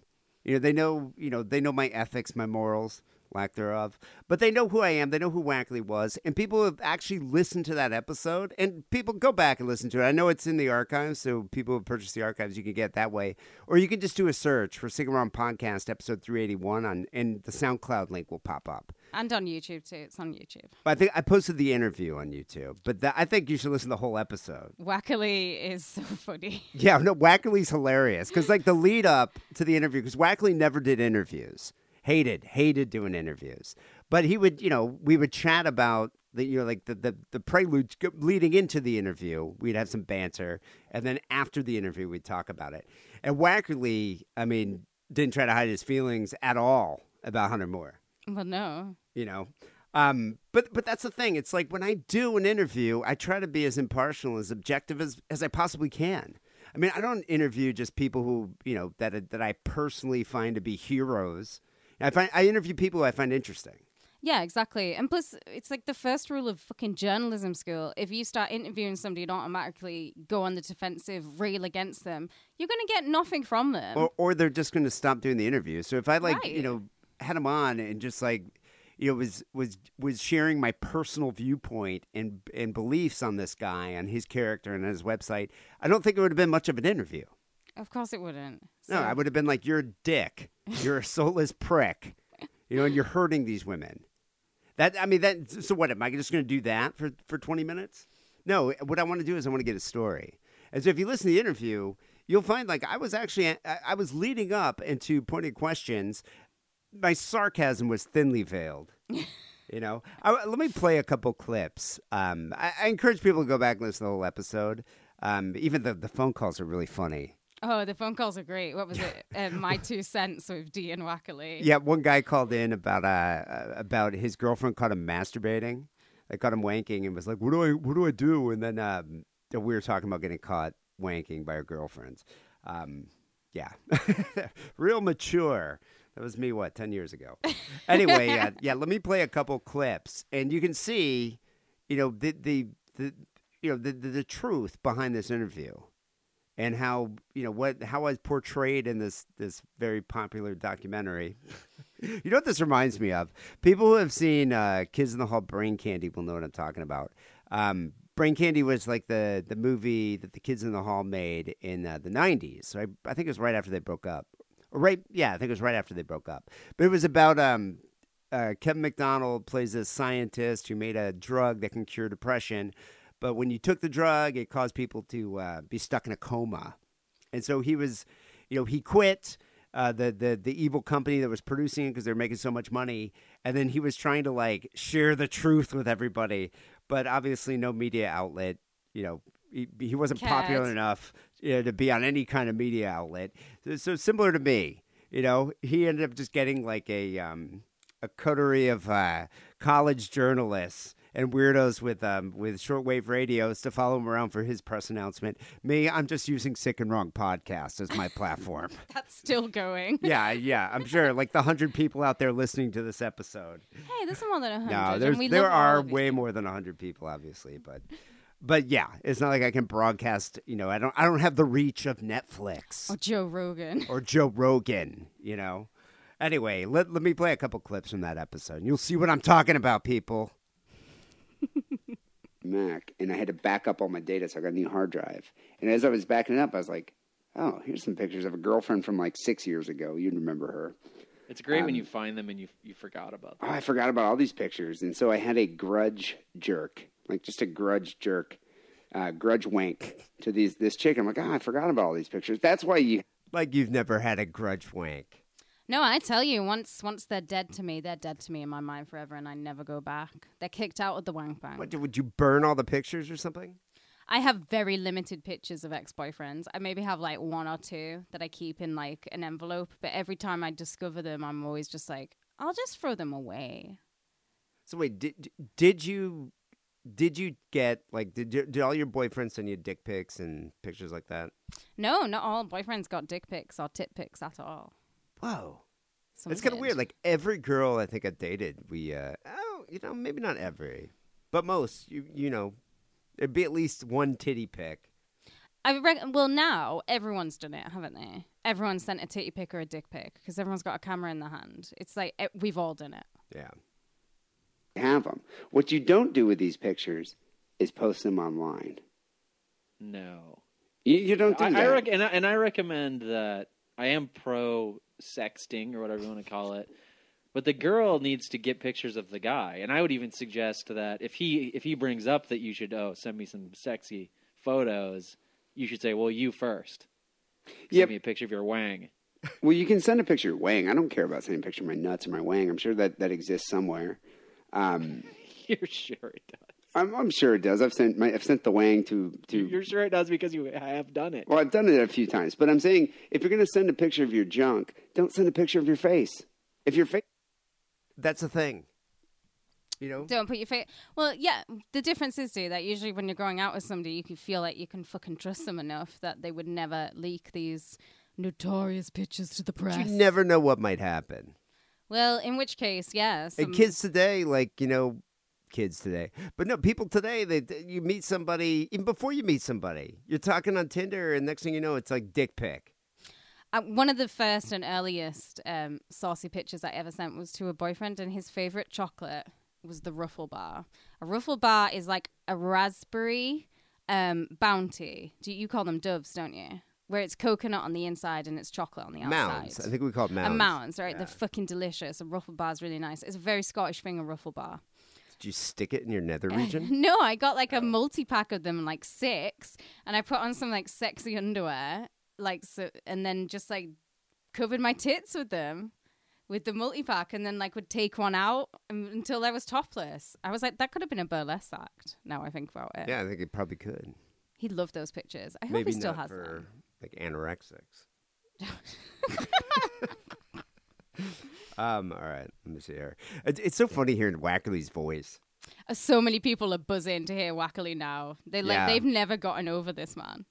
You know, they know you know they know my ethics, my morals. Lack thereof. But they know who I am. They know who Wackerly was, and people have actually listened to that episode. And people go back and listen to it. I know it's in the archives, so people who purchase the archives, you can get that way, or you can just do a search for Sick and Wrong Podcast episode 381 on, and the SoundCloud link will pop up. And on YouTube too. It's on YouTube. I think I posted the interview on YouTube, but that, I think you should listen to the whole episode. Wackerly is so funny. Yeah, no, Wackerly's hilarious because like the lead up to the interview, because Wackerly never did interviews, hated hated doing interviews, but he would, you know, we would chat about the you know like the the, the prelude leading into the interview. We'd have some banter, and then after the interview, we'd talk about it. And Wackerly, I mean, didn't try to hide his feelings at all about Hunter Moore Well, no. you know um but but that's the thing it's like when i do an interview i try to be as impartial as objective as as i possibly can i mean i don't interview just people who you know that that i personally find to be heroes i find i interview people i find interesting Yeah, exactly. And plus, it's like the first rule of fucking journalism school. If you start interviewing somebody and automatically go on the defensive, rail against them, you're going to get nothing from them. or or they're just going to stop doing the interview so if i like Right. you know had them on and just like you know was was was sharing my personal viewpoint and and beliefs on this guy and his character and his website i don't think it would have been much of an interview of course it wouldn't. No, I would have been like, "You're a dick. You're a soulless prick. You know, and you're hurting these women." That I mean, that. So what? Am I just going to do that for for twenty minutes? No. What I want to do is I want to get a story. And so if you listen to the interview, you'll find like I was actually I, I was leading up into pointed questions. My sarcasm was thinly veiled. You know, I, let me play a couple clips. Um, I, I encourage people to go back and listen to the whole episode. Um, even the the phone calls are really funny. Oh, the phone calls are great. What was it? Uh, My two cents with D and Wackerly. Yeah, one guy called in about uh uh, about his girlfriend caught him masturbating. They caught him wanking and was like, "What do I what do I do?" And then um, we were talking about getting caught wanking by our girlfriends. Um, yeah, real mature. That was me. What ten years ago? Anyway, yeah, yeah. Let me play a couple clips, and you can see, you know, the the, the you know the, the the truth behind this interview and how you know what how I was portrayed in this this very popular documentary. you know what this reminds me of? People who have seen uh, Kids in the Hall Brain Candy will know what I'm talking about. Um, Brain Candy was like the the movie that the Kids in the Hall made in uh, the '90s. So I, I think it was right after they broke up. Or right, yeah, I think it was right after they broke up. But it was about um, uh, Kevin McDonald plays a scientist who made a drug that can cure depression. But when you took the drug, it caused people to uh, be stuck in a coma. And so he was, you know, he quit uh, the, the the evil company that was producing it because they're making so much money. And then he was trying to like share the truth with everybody, but obviously no media outlet, you know, he, he wasn't popular enough you know, to be on any kind of media outlet. So, so similar to me, you know, he ended up just getting like a um, a coterie of uh, college journalists and weirdos with um, with shortwave radios to follow him around for his press announcement. Me, I'm just using Sick and Wrong podcast as my platform. That's still going. yeah, yeah, I'm sure. Like the hundred people out there listening to this episode. Hey, there's more than a hundred. No, there are way more than hundred people, obviously, but but yeah, it's not like I can broadcast. You know, I don't I don't have the reach of Netflix Or Joe Rogan. or Joe Rogan. You know. Anyway, let let me play a couple clips from that episode. You'll see what I'm talking about, people. Mac, and I had to back up all my data, so I got a new hard drive. And as I was backing it up, I was like, "Oh, here's some pictures of a girlfriend from like six years ago. You'd remember her." It's great when Um, you find them and you you forgot about them. Oh. I forgot about all these pictures, and so I had a grudge jerk, like just a grudge jerk, uh, grudge wank to these this chick. I'm like, oh, I forgot about all these pictures. That's why you like you've never had a grudge wank. No, I tell you, once once they're dead to me, they're dead to me in my mind forever, and I never go back. They're kicked out of the wank bank. What would you burn all the pictures or something? I have very limited pictures of ex boyfriends. I maybe have like one or two that I keep in like an envelope, but every time I discover them, I'm always just like, I'll just throw them away. So wait, did did you did you get like did did all your boyfriends send you dick pics and pictures like that? No, not all boyfriends got dick pics or tit pics at all. Whoa. Some it's kind of weird. Like every girl I think I dated, we uh oh, you know, maybe not every, but most, you you know, there'd be at least one titty pic. I reckon. Well, now everyone's done it, haven't they? Everyone's sent a titty pic or a dick pic because everyone's got a camera in their hand. It's like eh, we've all done it. Yeah. have them. What you don't do with these pictures is post them online. No. You, you don't do I, that. I rec- and, I, and I recommend that I am pro sexting or whatever you want to call it. But the girl needs to get pictures of the guy, and I would even suggest that if he if he brings up that you should oh send me some sexy photos, you should say well you first. Send Yep. me a picture of your wang. Well, you can send a picture of Wang. I don't care about sending a picture of my nuts or my Wang. I'm sure that that exists somewhere. Um, You're sure it does. I'm, I'm sure it does. I've sent my I've sent the Wang to to. You're sure it does because you have done it. Well, I've done it a few times, but I'm saying if you're going to send a picture of your junk, don't send a picture of your face. If your face, That's the thing. You know, Don't put your face. Well, yeah. The difference is, do that usually when you're going out with somebody, you can feel like you can fucking trust them enough that they would never leak these notorious pictures to the press. you never know what might happen. Well, in which case, yes. And kids today, like you know, kids today, but no, people today, they you meet somebody even before you meet somebody, you're talking on Tinder, and next thing you know, it's like dick pic. Uh, one of the first and earliest um, saucy pictures I ever sent was to a boyfriend, and his favorite chocolate was the Ruffle Bar. A Ruffle Bar is like a raspberry um, bounty. Do you call them doves, don't you? Where it's coconut on the inside and it's chocolate on the outside. Mounds, I think we call it mounds. A mounds, right? They're fucking delicious. A Ruffle Bar is really nice. It's a very Scottish thing, a Ruffle Bar. Did you stick it in your nether region? no, I got like a multi pack of them, like six, and I put on some like sexy underwear, like so, and then just like covered my tits with them, with the multi pack, and then like would take one out um, until I was topless. I was like, that could have been a burlesque act. Now I think about it. yeah, I think it probably could. he loved those pictures. I hope Maybe he still not has for them. like anorexics. um. All right. Let me see here. It's, it's so funny hearing Wackerly's voice. Uh, So many people are buzzing to hear Wackerly now. They like Yeah. they've never gotten over this man.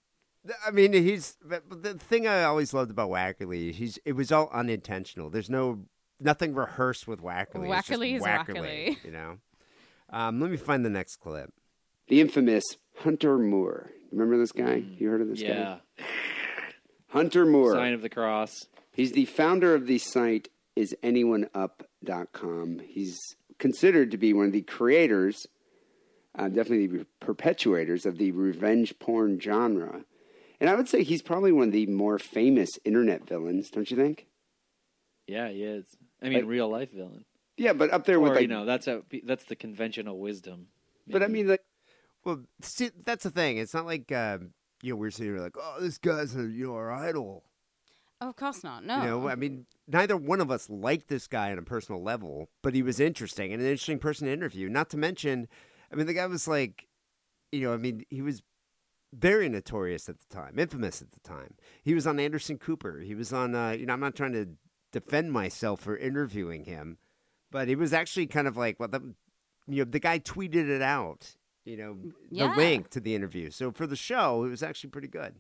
I mean, he's but but the thing I always loved about Wackerly. He's it was all unintentional. There's no nothing rehearsed with Wackerly. It's just Wackerly is Wackerly, Wackerly. You know. Um. Let me find the next clip. the infamous Hunter Moore. Remember this guy? You heard of this guy? Yeah. guy? Hunter Moore. Sign of the cross. He's the founder of the site isanyoneup.com. He's considered to be one of the creators, uh, definitely the perpetuators of the revenge porn genre. And I would say he's probably one of the more famous internet villains, don't you think? Yeah, he is. I mean, Like- real life villain. Yeah, but up there with like, you know, that's a that's the conventional wisdom. but I mean, like, Well, see, that's the thing. It's not like uh, you know we're sitting here like, oh, this guy's a, you know, our idol. Of course not. No. You know, I mean, neither one of us liked this guy on a personal level, but he was interesting and an interesting person to interview. Not to mention, I mean, the guy was like, you know, I mean, he was very notorious at the time, infamous at the time. He was on Anderson Cooper. He was on, uh, you know, I'm not trying to defend myself for interviewing him, but he was actually kind of like, well, the, you know, the guy tweeted it out, you know, Yeah. the link to the interview. So for the show, it was actually pretty good.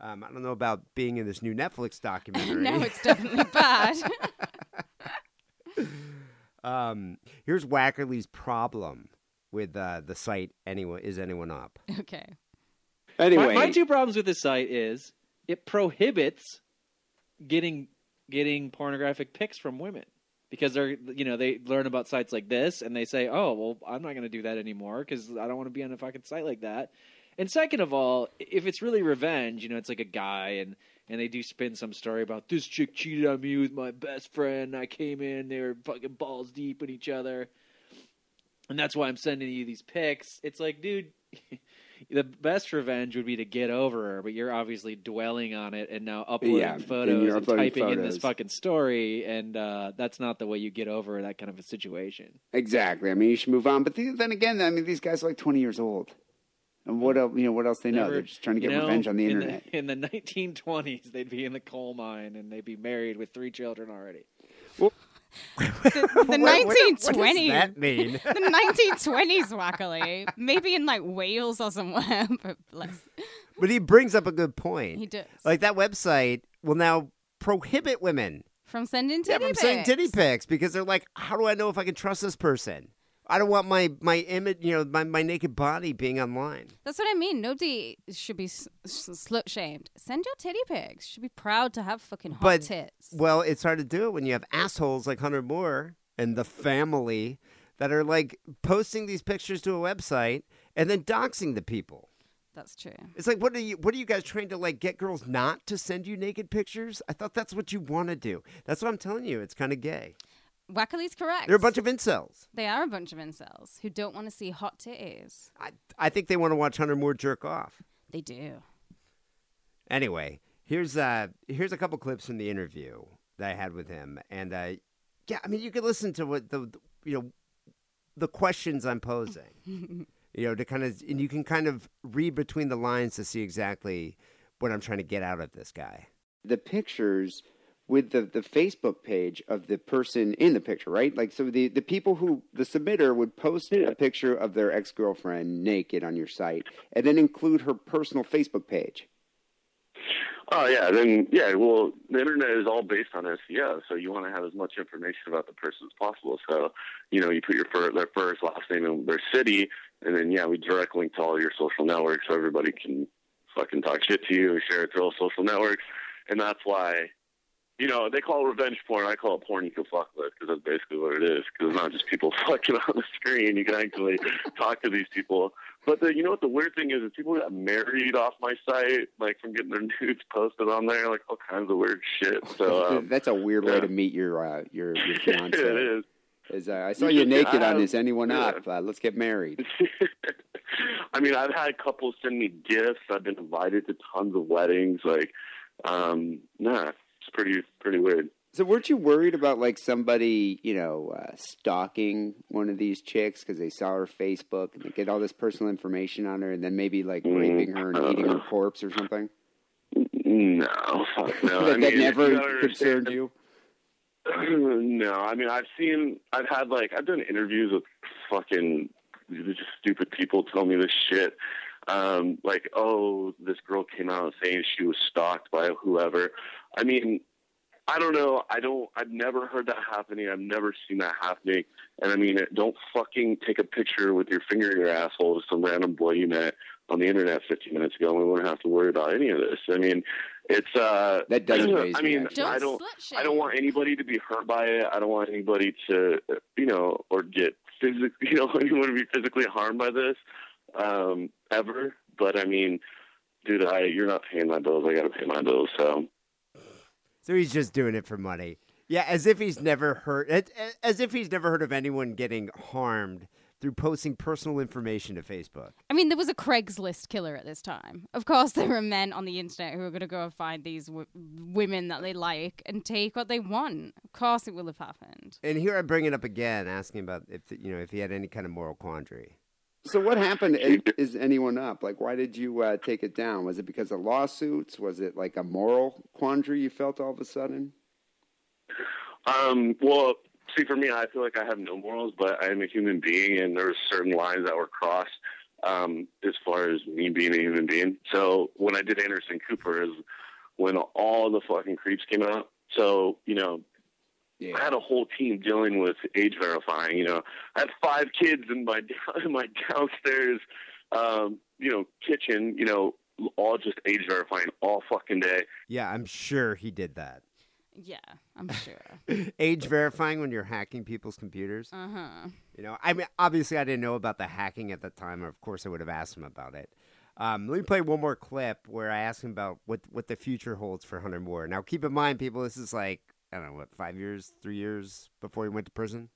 Um, I don't know about being in this new Netflix documentary. no, it's definitely bad. Um, here's Wackerly's problem with uh, the site. Anyone is anyone up? okay. anyway, My, my two problems with this site is it prohibits getting getting pornographic pics from women because they're you know they learn about sites like this and they say oh well I'm not going to do that anymore because I don't want to be on a fucking site like that. And second of all, if it's really revenge, you know, it's like a guy and and they do spin some story about this chick cheated on me with my best friend. I came in, they were fucking balls deep in each other, and that's why I'm sending you these pics. It's like, dude, the best revenge would be to get over her, but you're obviously dwelling on it and now uploading Yeah, and photos and uploading typing in this fucking story, and uh, that's not the way you get over that kind of a situation. exactly. I mean, you should move on. But the, then again, I mean, these guys are like 20 years old. And what else? You know, what else they know? Never- They're just trying to you get know, revenge on the in internet. in the 1920s, they'd be in the coal mine and they'd be married with three children already. The, the What- what- what does 1920s. that mean? the 1920s, Wackerly. Maybe in like Wales or somewhere. But bless. But he brings up a good point. He does. Like that website will now prohibit women From sending yeah, from pics. sending titty pics because they're like, how do I know if I can trust this person? I don't want my my image, you know, my, my naked body being online. That's what I mean. Nobody should be s- s- slut shamed. Send your titty pics. You should be proud to have fucking hot but tits. well, it's hard to do it when you have assholes like Hunter Moore and the family that are like posting these pictures to a website and then doxing the people. That's true. It's like, what are you? What are you guys trying to like get girls not to send you naked pictures? I thought that's what you want to do. That's what I'm telling you. It's kind of gay. Wackerly's correct. They're a bunch of incels. They are a bunch of incels who don't want to see hot titties. I I think they want to watch Hunter Moore jerk off. They do. Anyway, here's uh here's a couple clips from the interview that I had with him, and uh, yeah, I mean you can listen to what the the- you know the questions I'm posing. you know to kind of and you can kind of read between the lines to see exactly what I'm trying to get out of this guy. the pictures with the, the Facebook page of the person in the picture, right? Like, so the, the people who, the submitter would post a picture of their ex girlfriend naked on your site and then include her personal Facebook page. Oh yeah, then yeah. Well, the internet is all based on SEO, so you want to have as much information about the person as possible. So, you know, you put your first, their first, last name, and their city, and then yeah, we direct link to all your social networks, so everybody can fucking talk shit to you, and share it through all social networks, and that's why. You know, they call it revenge porn. I call it porn you can fuck with because that's basically what it is. Because it's not just people fucking on the screen. You can actually talk to these people. But the, you know what the weird thing is? Is people got married off my site, like from getting their nudes posted on there, like all kinds of weird shit. So um, That's a weird way to meet your uh, your, your it fiance. is. Is, uh, I saw You naked on this anyone yeah. up. Uh, let's get married. I mean, I've had couples send me gifts. I've been invited to tons of weddings. Like, um, nah, pretty pretty weird. So weren't you worried about like somebody, you know, uh, stalking one of these chicks because they saw her Facebook and they get all this personal information on her, and then maybe like Mm, raping her and eating her corpse or something? No, fuck no. that, I that never concerned you. no, I mean I've seen, I've had like I've done interviews with fucking just stupid people tell me this shit. Um, like, oh, this girl came out saying she was stalked by whoever. I mean, I don't know. I don't. I've never heard that happening. I've never seen that happening. And I mean, don't fucking take a picture with your finger in your asshole to some random boy you met on the internet 15 minutes ago. and We wouldn't have to worry about any of this. I mean, it's uh. That does raise I me, mean, actually. I don't. I don't want anybody to be hurt by it. I don't want anybody to, you know, or get physically, you know, anyone to be physically harmed by this, um, ever. But I mean, dude, I you're not paying my bills. I got to pay my bills. So So he's just doing it for money. Yeah, as if he's never heard, as- if he's never heard of anyone getting harmed through posting personal information to Facebook. I mean, there was a Craigslist killer at this time. Of course, there are men on the internet who are going to go and find these w- women that they like and take what they want. Of course, it will have happened. And here I bring it up again, asking about if you know if he had any kind of moral quandary. So what happened? Is, anyone up? Like, why did you uh, take it down? Was it because of lawsuits? Was it like a moral quandary you felt all of a sudden? Um, well, see, for me, I feel like I have no morals, but I am a human being, and there's certain lines that were crossed um, as far as me being a human being. So when I did Anderson Cooper, is when all the fucking creeps came out. So you know, I had a whole team dealing with age verifying. You know, I had five kids in my in my downstairs, um, you know, kitchen. You know, all just age verifying all fucking day. Yeah, I'm sure he did that. Yeah, I'm sure. Age verifying when you're hacking people's computers. Uh huh. You know, I mean, obviously, I didn't know about the hacking at the time, or of course, I would have asked him about it. Um, let me play one more clip where I asked him about what what the future holds for Hunter Moore. Now, keep in mind, people, this is like I don't know what five years, three years before he went to prison.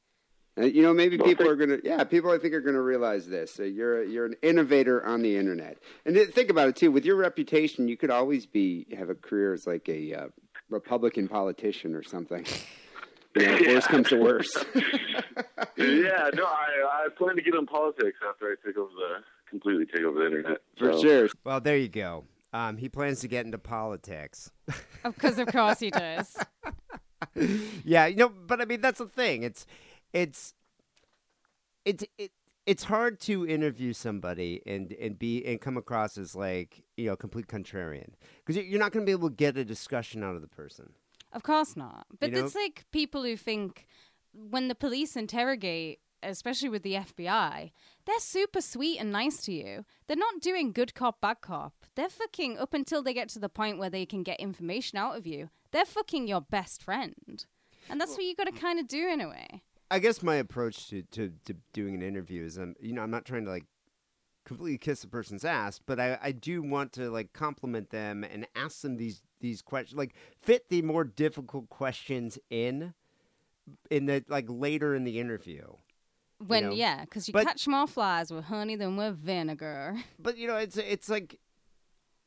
Uh, you know, maybe people are gonna. Yeah, people I think are gonna realize this. So you're you're an innovator on the internet, and th- think about it too. With your reputation, you could always be have a career as like a uh, Republican politician or something. You know, if worst comes to worst. yeah, no, I, I plan to get in politics after I take over the completely take over the internet. For sure. Well, there you go. Um, he plans to get into politics. Because of course he does. yeah, you know, but I mean that's the thing. It's it's it's it, it's hard to interview somebody and and be and come across as like you know complete contrarian because you're not going to be able to get a discussion out of the person. Of course not. But You know- it's like people who think when the police interrogate, especially with the FBI, they're super sweet and nice to you. They're not doing good cop, bad cop. They're fucking up until they get to the point where they can get information out of you. They're fucking your best friend. And that's what you got to kind of do in a way. I guess my approach to, to, to doing an interview is, um, you know, I'm not trying to like completely kiss a person's ass, but I, I do want to like compliment them and ask them these these questions, like fit the more difficult questions in in the like later in the interview. When know, yeah, because you but- catch more flies with honey than with vinegar. But you know, it's it's like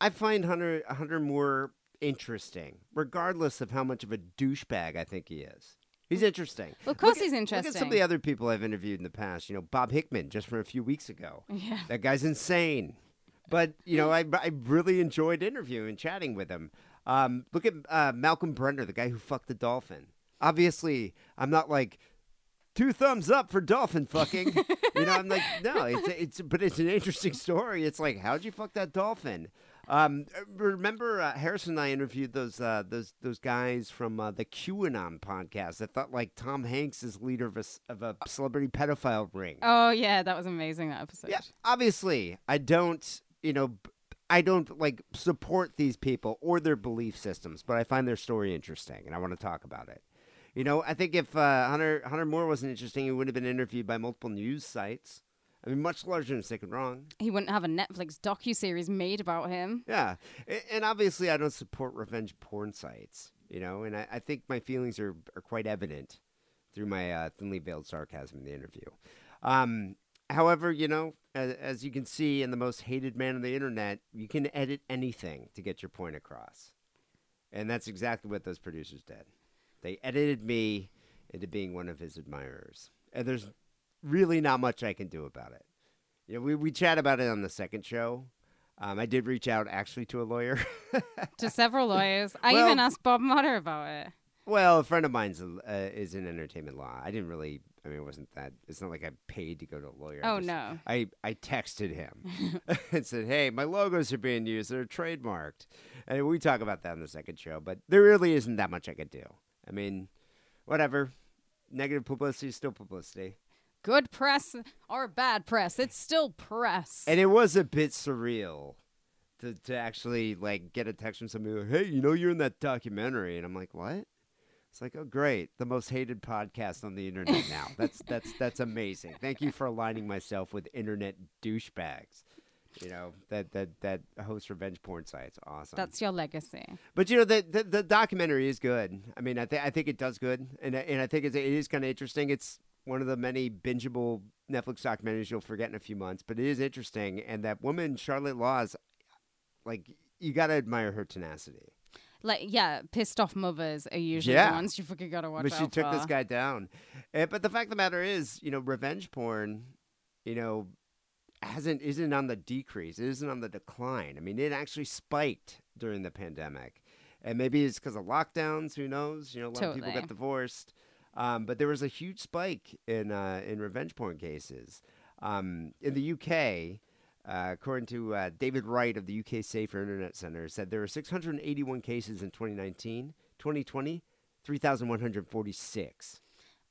I find Hunter Hunter Moore interesting, regardless of how much of a douchebag I think he is. He's interesting. Well, of course Look at- he's Look at some of the other people I've interviewed in the past. You know, Bob Hickman, just from a few weeks ago. Yeah. That guy's insane. But you know, I I really enjoyed interviewing and chatting with him. Um, look at uh, Malcolm Brenner, the guy who fucked the dolphin. Obviously, I'm not like two thumbs up for dolphin fucking. you know, I'm like, no, it's it's, but it's an interesting story. It's like, how'd you fuck that dolphin? Um, remember uh, Harrison and I interviewed those uh, those those guys from uh, the QAnon podcast that thought like Tom Hanks is leader of a of a celebrity pedophile ring. Oh yeah, that was amazing that episode. Yeah, obviously, I don't, you know, I don't like support these people or their belief systems, but I find their story interesting, and I want to talk about it. You know, I think if uh, Hunter Hunter Moore wasn't interesting, he would have been interviewed by multiple news sites. I mean, much larger than Sick and Wrong. He wouldn't have a Netflix docu series made about him. Yeah, and obviously, I don't support revenge porn sites. You know, and I, I think my feelings are are quite evident through my uh, thinly veiled sarcasm in the interview. Um, however, you know, as, as you can see in the most hated man on the internet, you can edit anything to get your point across, and that's exactly what those producers did. They edited me into being one of his admirers, and there's really not much I can do about it. You know, we we chat about it on the second show. Um, I did reach out actually to a lawyer. To several lawyers. I Well- even asked Bob Motta about it. Well, a friend of mine's uh, is in entertainment law. I didn't really. I mean, it wasn't that. It's not like I paid to go to a lawyer. I Oh, just- no. I I texted him and said, "Hey, my logos are being used. They're trademarked." And we talk about that in the second show. But there really isn't that much I could do. I mean, whatever. Negative publicity is still publicity. Good press or bad press, it's still press. And it was a bit surreal to to actually like get a text from somebody like, "Hey, you know you're in that documentary," and I'm like, "What?" It's like, "Oh, great, the most hated podcast on the internet now. That's that's that's amazing. Thank you for aligning myself with internet douchebags." You know that that that host revenge porn sites. Awesome. That's your legacy. But you know the, the the documentary is good. I mean, I think I think it does good, and I- and I think it's, it is kind of interesting. It's one of the many bingeable Netflix documentaries you'll forget in a few months, but it is interesting. And that woman, Charlotte Laws, like you got to admire her tenacity. Like, yeah, pissed off mothers are usually Yeah. the ones you fucking gotta watch but she took this guy down. Eh, but the fact of the matter is, you know, revenge porn, you know, hasn't isn't on the decrease. It isn't on the decline. I mean, it actually spiked during the pandemic, and maybe it's because of lockdowns. Who knows? You know, a lot of people Totally. got divorced, um, but there was a huge spike in uh, in revenge porn cases um, in the UK. Uh, according to uh, David Wright of the UK Safer Internet Center, said there were 681 cases in 2019. 2020, 3,146.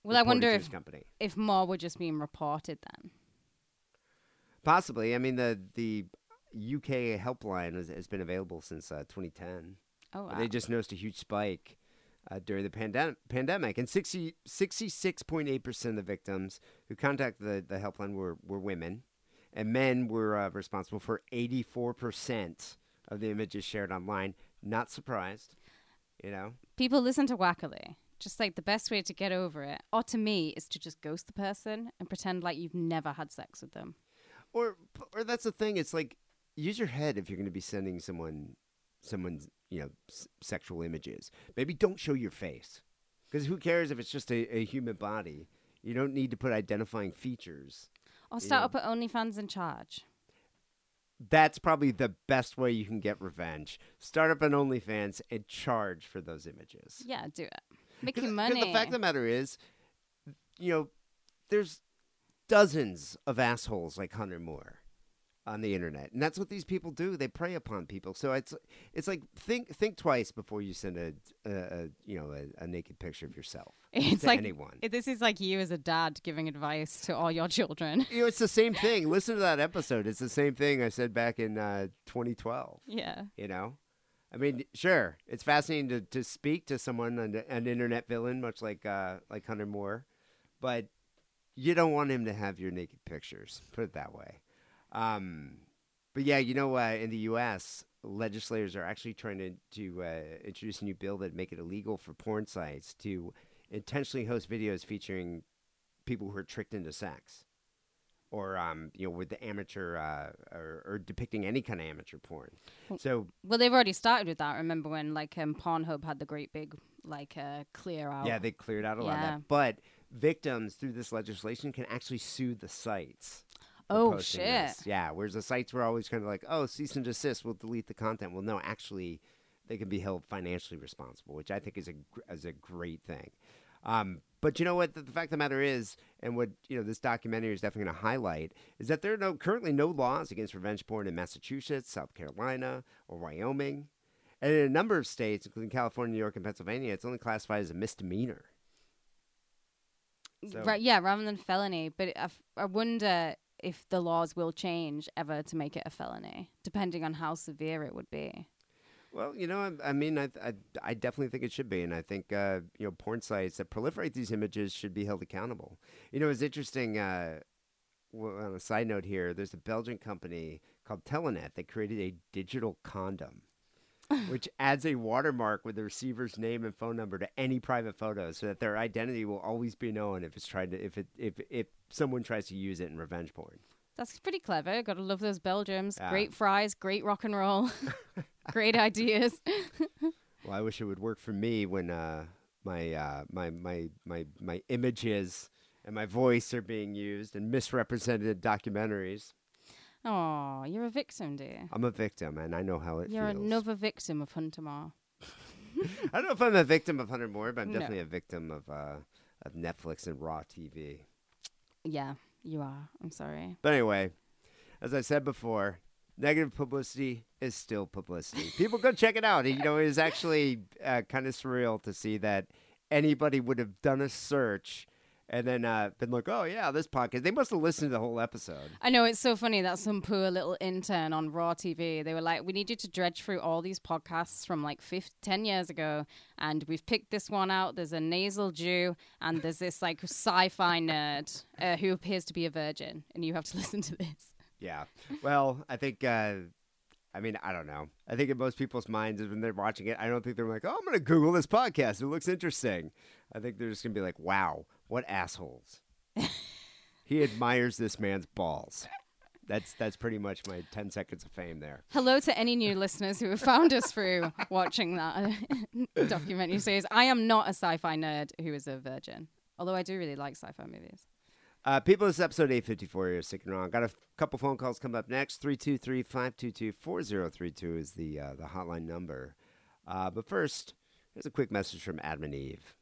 Well, I wonder if company. if more were just being reported then. Possibly. I mean, the the UK helpline has, has been available since uh, 2010. Oh, But They just noticed a huge spike uh, during the pandem- pandemic, and 60, 66.8% of the victims who contacted the, the helpline were, were women, and men were uh, responsible for 84% of the images shared online. Not surprised, you know? People listen to Wackerly. Just like the best way to get over it, or to me, is to just ghost the person and pretend like you've never had sex with them. Or or that's the thing. It's like use your head if you're going to be sending someone someone's you know s- sexual images. Maybe don't show your face because who cares if it's just a, a human body. You don't need to put identifying features. Or you start know. up at OnlyFans in charge. That's probably the best way you can get revenge. Start up an OnlyFans and charge for those images. Yeah, do it. Make 'Cause- your 'cause money. The fact of the matter is, you know, there's dozens of assholes like Hunter Moore on the internet, and that's what these people do. They prey upon people. So it's it's like think think twice before you send a, a, a you know a, a naked picture of yourself It's to like anyone. this is like you as a dad giving advice to all your children. You know, it's the same thing. Listen to that episode. It's the same thing I said back in uh, 2012. Yeah. You know, I mean, sure, it's fascinating to, to speak to someone, an, an internet villain, much like uh, like Hunter Moore, but you don't want him to have your naked pictures. Put it that way. Um, but yeah, you know, uh, in the U.S., legislators are actually trying to to uh, introduce a new bill that make it illegal for porn sites to intentionally host videos featuring people who are tricked into sex, or um, you know, with the amateur uh, or, or depicting any kind of amateur porn. So Well, they've already started with that. Remember when like um, Pornhub had the great big like uh, clear out? Yeah, they cleared out a lot of that. But victims through this legislation can actually sue the sites. Oh, shit. this. Yeah, whereas the sites were always kind of like, oh, cease and desist, we'll delete the content. Well, no, actually, they can be held financially responsible, which I think is a is a great thing. Um, but you know what? The, the fact of the matter is, and what you know, this documentary is definitely going to highlight is that there are no currently no laws against revenge porn in Massachusetts, South Carolina, or Wyoming, and in a number of states, including California, New York, and Pennsylvania, it's only classified as a misdemeanor. So- Right, yeah, rather than felony. But I, f- I wonder if the laws will change ever to make it a felony, depending on how severe it would be. Well, you know, I, I mean, I, I, I definitely think it should be, and I think uh, you know, porn sites that proliferate these images should be held accountable. You know, it's interesting. Uh, w- on a side note here, there's a Belgian company called Telenet that created a digital condom, which adds a watermark with the receiver's name and phone number to any private photos, so that their identity will always be known if it's tried to if it if if someone tries to use it in revenge porn. That's pretty clever. Gotta love those Belgiums. Yeah. Great fries, great rock and roll, great ideas. Well, I wish it would work for me when uh, my, uh, my my my my images and my voice are being used in misrepresented in documentaries. Oh, you're a victim, dear. I'm a victim, and I know how it You're feels. another victim of Hunter Moore. I don't know if I'm a victim of Hunter Moore, but I'm No. definitely a victim of uh, of Netflix and Raw TV. Yeah, you are. I'm sorry. But anyway, as I said before, negative publicity is still publicity. People go check it out. You know, it is actually uh, kind of surreal to see that anybody would have done a search and then uh, been like, "Oh yeah, this podcast." They must have listened to the whole episode. I know it's so funny that some poor little intern on Raw TV, they were like, we need you to dredge through all these podcasts from like 50, 10 years ago. And we've picked this one out. There's a nasal Jew and there's this like sci fi nerd uh, who appears to be a virgin. And you have to listen to this. Yeah. Well, I think. Uh, I mean, I don't know. I think in most people's minds, when they're watching it, I don't think they're like, "Oh, I'm going to Google this podcast. It looks interesting." I think they're just going to be like, "Wow, what assholes!" he admires this man's balls. That's that's pretty much my ten seconds of fame there. Hello to any new listeners who have found us through watching that documentary series. I am not a sci fi nerd who is a virgin, although I do really like sci fi movies. Uh, people, this is episode 854 here, Sick and Wrong. Got a f- couple phone calls coming up next. 323 522 4032 is the uh, the hotline number. Uh, but first, here's a quick message from Adam and Eve.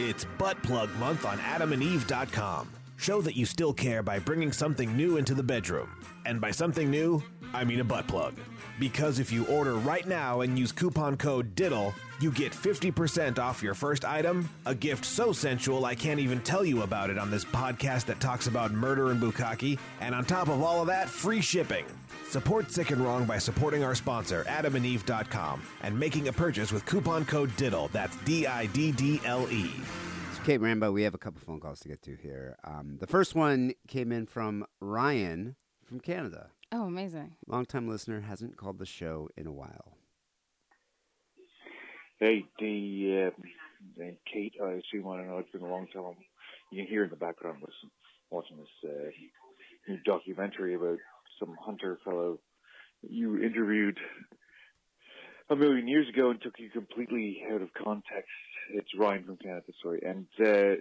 It's Butt Plug Month on AdamandEve.com. Show that you still care by bringing something new into the bedroom. And by something new, I mean a butt plug. Because if you order right now and use coupon code DIDDLE, you get 50% off your first item, a gift so sensual I can't even tell you about it on this podcast that talks about murder and bukkake, and on top of all of that, free shipping. Support Sick and Wrong by supporting our sponsor, AdamandEve.com, and making a purchase with coupon code DIDDLE. That's D I D D L E. Okay, Rambo, we have a couple phone calls to get to here. Um, the first one came in from Ryan from Canada. Oh, amazing. Longtime listener, hasn't called the show in a while. Hey, the uh, and Kate, I assume I don't know. It's been a long time. You can hear in the background listen, watching this uh, new documentary about some hunter fellow you interviewed a million years ago and took you completely out of context. It's Ryan from Canada, sorry, and uh,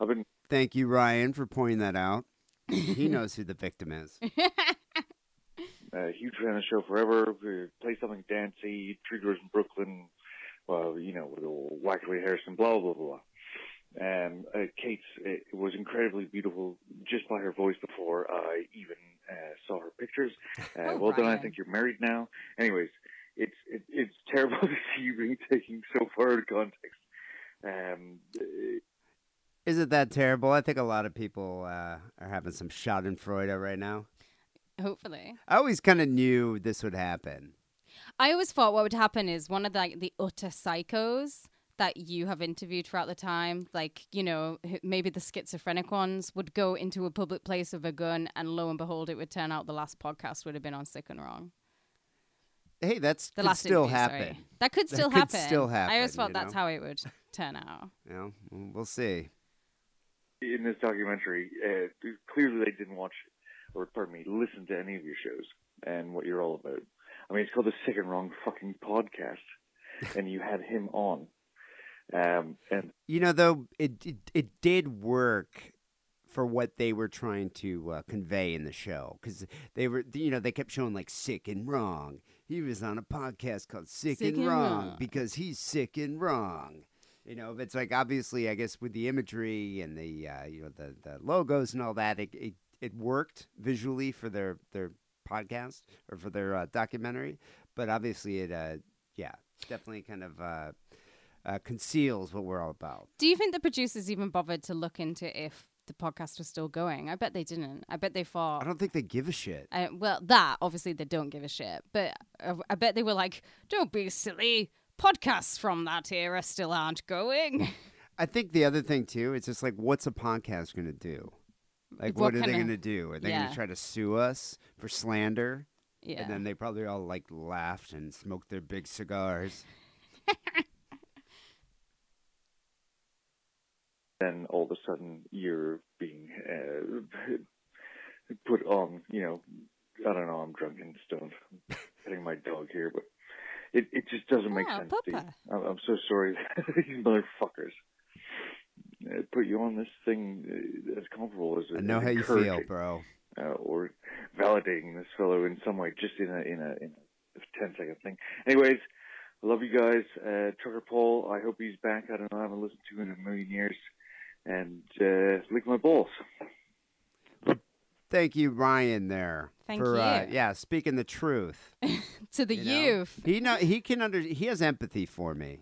I've been Thank you, Ryan, for pointing that out. he knows who the victim is. a huge fan of the show forever. Play something dancey, Three Doors in Brooklyn, well, you know, with Wackerly Harrison, blah, blah, blah, blah. Um, uh, Kate's it was incredibly beautiful just by her voice before I even uh, saw her pictures. Uh, Oh, well done. I think you're married now. Anyways, it's it, it's terrible to see you being taken so far out of context. Um, uh, Is it that terrible? I think a lot of people uh, are having some Schadenfreude right now. Hopefully. I always kind of knew this would happen. I always thought what would happen is one of the, like, the utter psychos that you have interviewed throughout the time? Like, you know, maybe the schizophrenic ones would go into a public place with a gun, and lo and behold, it would turn out the last podcast would have been on Sick and Wrong. Hey, that's The could last still interview, happen. sorry. That could That still could happen. still happen, I always thought that's know? how it would turn out. yeah, we'll see. in this documentary, uh, clearly they didn't watch, or pardon me, listen to any of your shows and what you're all about. I mean, it's called the Sick and Wrong fucking podcast, and you had him on. Um, and You know, though, it it, it did work for what they were trying to uh, convey in the show because they were, you know, they kept showing like sick and wrong. He was on a podcast called Sick, Sick and, and wrong, Wrong. because he's sick and wrong. You know, but it's like obviously, I guess with the imagery and the uh, you know the the logos and all that, it it, it worked visually for their their podcast or for their uh, documentary. But obviously, it uh, yeah, definitely kind of. Uh, uh, conceals what we're all about. Do you think the producers even bothered to look into if the podcast was still going? I bet they didn't. I bet they thought. I don't think they give a shit. Uh, well, that obviously they don't give a shit, but uh, I bet they were like, "Don't be silly." Podcasts from that era still aren't going. I think the other thing too, it's just like, what's a podcast going to do? Like, What what, are they kinda- going to do? Are they going to try to sue us for slander? Yeah. And then they probably all like laughed and smoked their big cigars. then all of a sudden you're being uh, put on, you know, I don't know, I'm drunk and stoned. I'm petting my dog here, but it, it just doesn't make Ah, sense. Steve. Papa. I'm, I'm so sorry. These motherfuckers put you on this thing uh, as comfortable as I know how you feel, bro. Uh, or validating this fellow in some way, just in a in a in a 10 second thing. Anyways, I love you guys. Uh, Trucker Paul, I hope he's back. I don't know. I haven't listened to him in a million years. And uh, lick my balls. Thank you, Ryan. There. Thank for, Uh, you. yeah, speaking the truth. to the you know? youth. He know he can under he has empathy for me.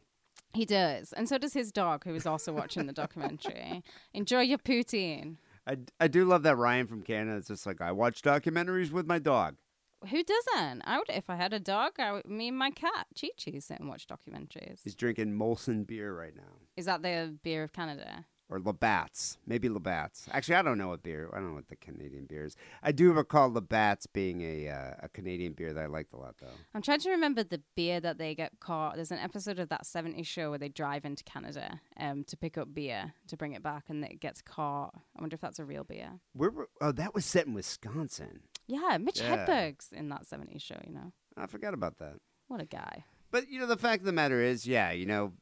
He does, and so does his dog, who is also watching the documentary. Enjoy your poutine. I, I do love that Ryan from Canada. It's just like I watch documentaries with my dog. Who doesn't? I would, if I had a dog, I would, me and my cat Chi Chi sit and watch documentaries. He's drinking Molson beer right now. Is that the beer of Canada? Or Labatt's, maybe Labatt's. Actually, I don't know what beer. I don't know what the Canadian beer is. I do recall Labatt's being a uh, a Canadian beer that I liked a lot, though. I'm trying to remember the beer that they get caught. There's an episode of that 70s show where they drive into Canada um, to pick up beer to bring it back, and it gets caught. I wonder if that's a real beer. Where were, oh, that was set in Wisconsin. Yeah, Mitch Yeah. Hedberg's in that 70s show. You know, I forgot about that. what a guy. But you know, the fact of the matter is, yeah, you know,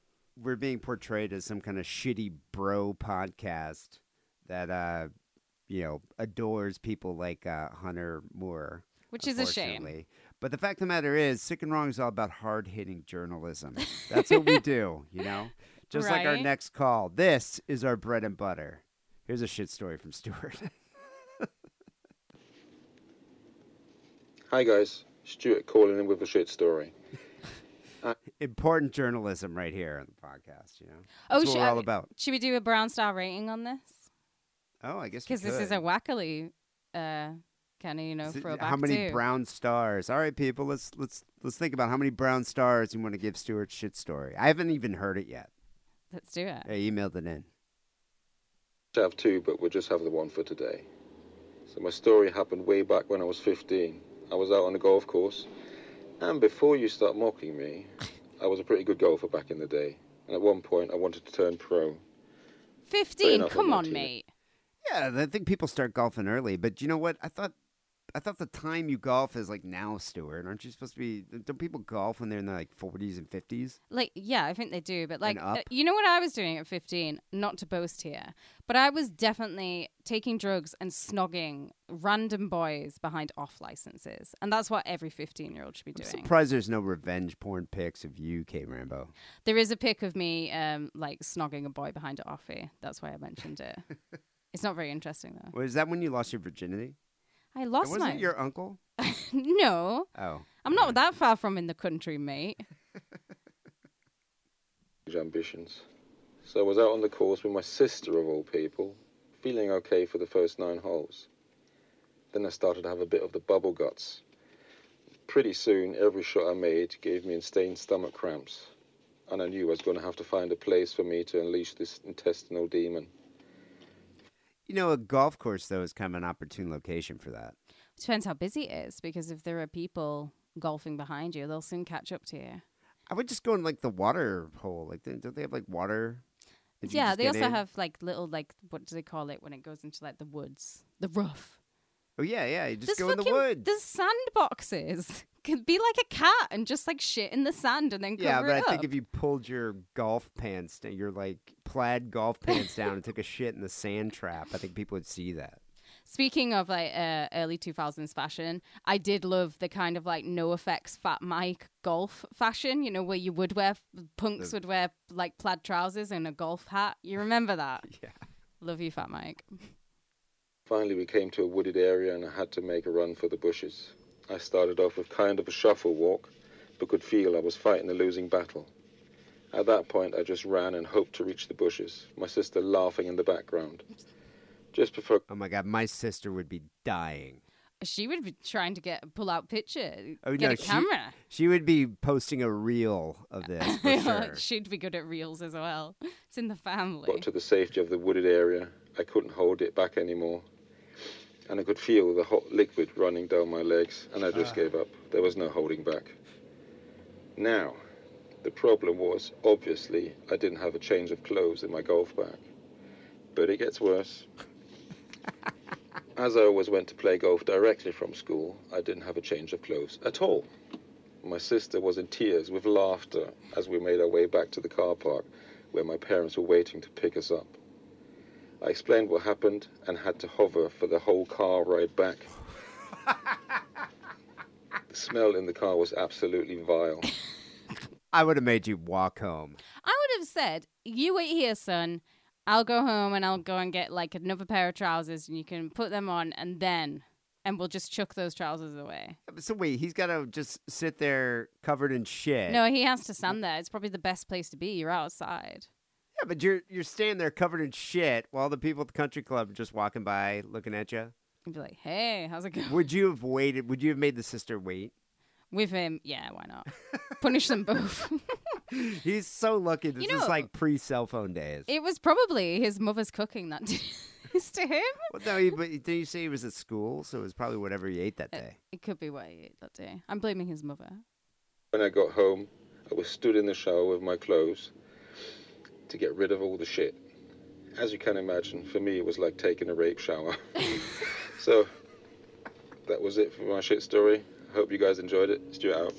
we're being portrayed as some kind of shitty bro podcast that, uh, you know, adores people like uh, Hunter Moore. Which is a shame. But the fact of the matter is, Sick and Wrong is all about hard hitting journalism. That's what we do, you know? Just like our next call. This is our bread and butter. Here's a shit story from Stuart. Hi guys, Stuart calling in with a shit story. Important journalism right here on the podcast, you know? Oh, That's what should, we're all about. should we do a brown star rating on this? Oh, I guess Because this is a Wackerly uh, kind of you know S- throwback How many too. brown stars? All right, people, let's let's let's think about how many brown stars you want to give Stuart's shit story. I haven't even heard it yet. Let's do it. I emailed it in. I have two, but we'll just have the one for today. So my story happened way back when I was 15. I was out on the golf course, and before you start mocking me, I was a pretty good golfer back in the day. And at one point, I wanted to turn pro. Fifteen. Come on, not mate. Yeah, I think people start golfing early, but you know what? I thought I thought the time you golf is like now, Stuart. Aren't you supposed to be? Don't people golf when they're in their like forties and fifties? Like, yeah, I think they do. But like, uh, you know what I was doing at fifteen? Not to boast here, but I was definitely taking drugs and snogging random boys behind off licenses, and that's what every fifteen-year-old should be I'm doing. surprised there's no revenge porn pics of you, K Rambo. There is a pic of me, um, like snogging a boy behind an offie. That's why I mentioned it. it's not very interesting though. Was that when you lost your virginity? I lost was my. it your uncle? no, Oh, I'm not that far from in the country, mate. ambitions. So I was out on the course with my sister, of all people, feeling okay for the first nine holes. Then I started to have a bit of the bubble guts. Pretty soon, every shot I made gave me insane stomach cramps. and I knew I was going to have to find a place for me to unleash this intestinal demon. You know, a golf course though is kind of an opportune location for that. Depends how busy it is, because if there are people golfing behind you, they'll soon catch up to you. I would just go in like the water hole. Like, don't don't they have like water? that you yeah, just they get also in? have like little like what do they call it when it goes into like the woods, the rough. Oh yeah, yeah. You just There's go in the woods. There's sandboxes. Could be like a cat and just like shit in the sand and then cover Yeah, but I think if you pulled your golf pants, down- your like plaid golf pants down and took a shit in the sand trap, I think people would see that. Speaking of like uh, early 2000s fashion, I did love the kind of like no effects Fat Mike golf fashion, you know, where you would wear, punks would wear like plaid trousers and a golf hat. You remember that? yeah. Love you, Fat Mike. Finally, we came to a wooded area and I had to make a run for the bushes. I started off with kind of a shuffle walk, but could feel I was fighting a losing battle. At that point, I just ran and hoped to reach the bushes, my sister laughing in the background. Just before. Oh my god, my sister would be dying. She would be trying to get pull out picture, Oh get no, a she- camera. She, would be posting a reel of this for sure. She'd be good at reels as well. It's in the family. got to the safety of the wooded area, I couldn't hold it back anymore. And I could feel the hot liquid running down my legs, and I just Ah. gave up. There was no holding back. Now, the problem was obviously I didn't have a change of clothes in my golf bag. But it gets worse. As I always went to play golf directly from school, I didn't have a change of clothes at all. My sister was in tears with laughter as we made our way back to the car park where my parents were waiting to pick us up. I explained what happened and had to hover for the whole car ride back. the smell in the car was absolutely vile. I would have made you walk home. I would have said, "You wait here, son. I'll go home and I'll go and get like another pair of trousers, and you can put them on, and then, and we'll just chuck those trousers away." So wait, he's got to just sit there covered in shit. No, he has to stand there. It's probably the best place to be. You're outside. Yeah, but you're you're standing there covered in shit while the people at the country club are just walking by looking at you. And be like, "Hey, how's it going?" Would you have waited? Would you have made the sister wait? With him, yeah, why not? Punish them both. He's so lucky. This You know- is like pre-cell phone days. it was probably his mother's cooking that did this to him. Well, no, he, but did you say he was at school? So it was probably whatever he ate that uh, day. It could be what he ate that day. I'm blaming his mother. When I got home, I was stood in the shower with my clothes to get rid of all the shit. As you can imagine, for me, it was like taking a rape shower. so, that was it for my shit story. I hope you guys enjoyed it. Stuart out.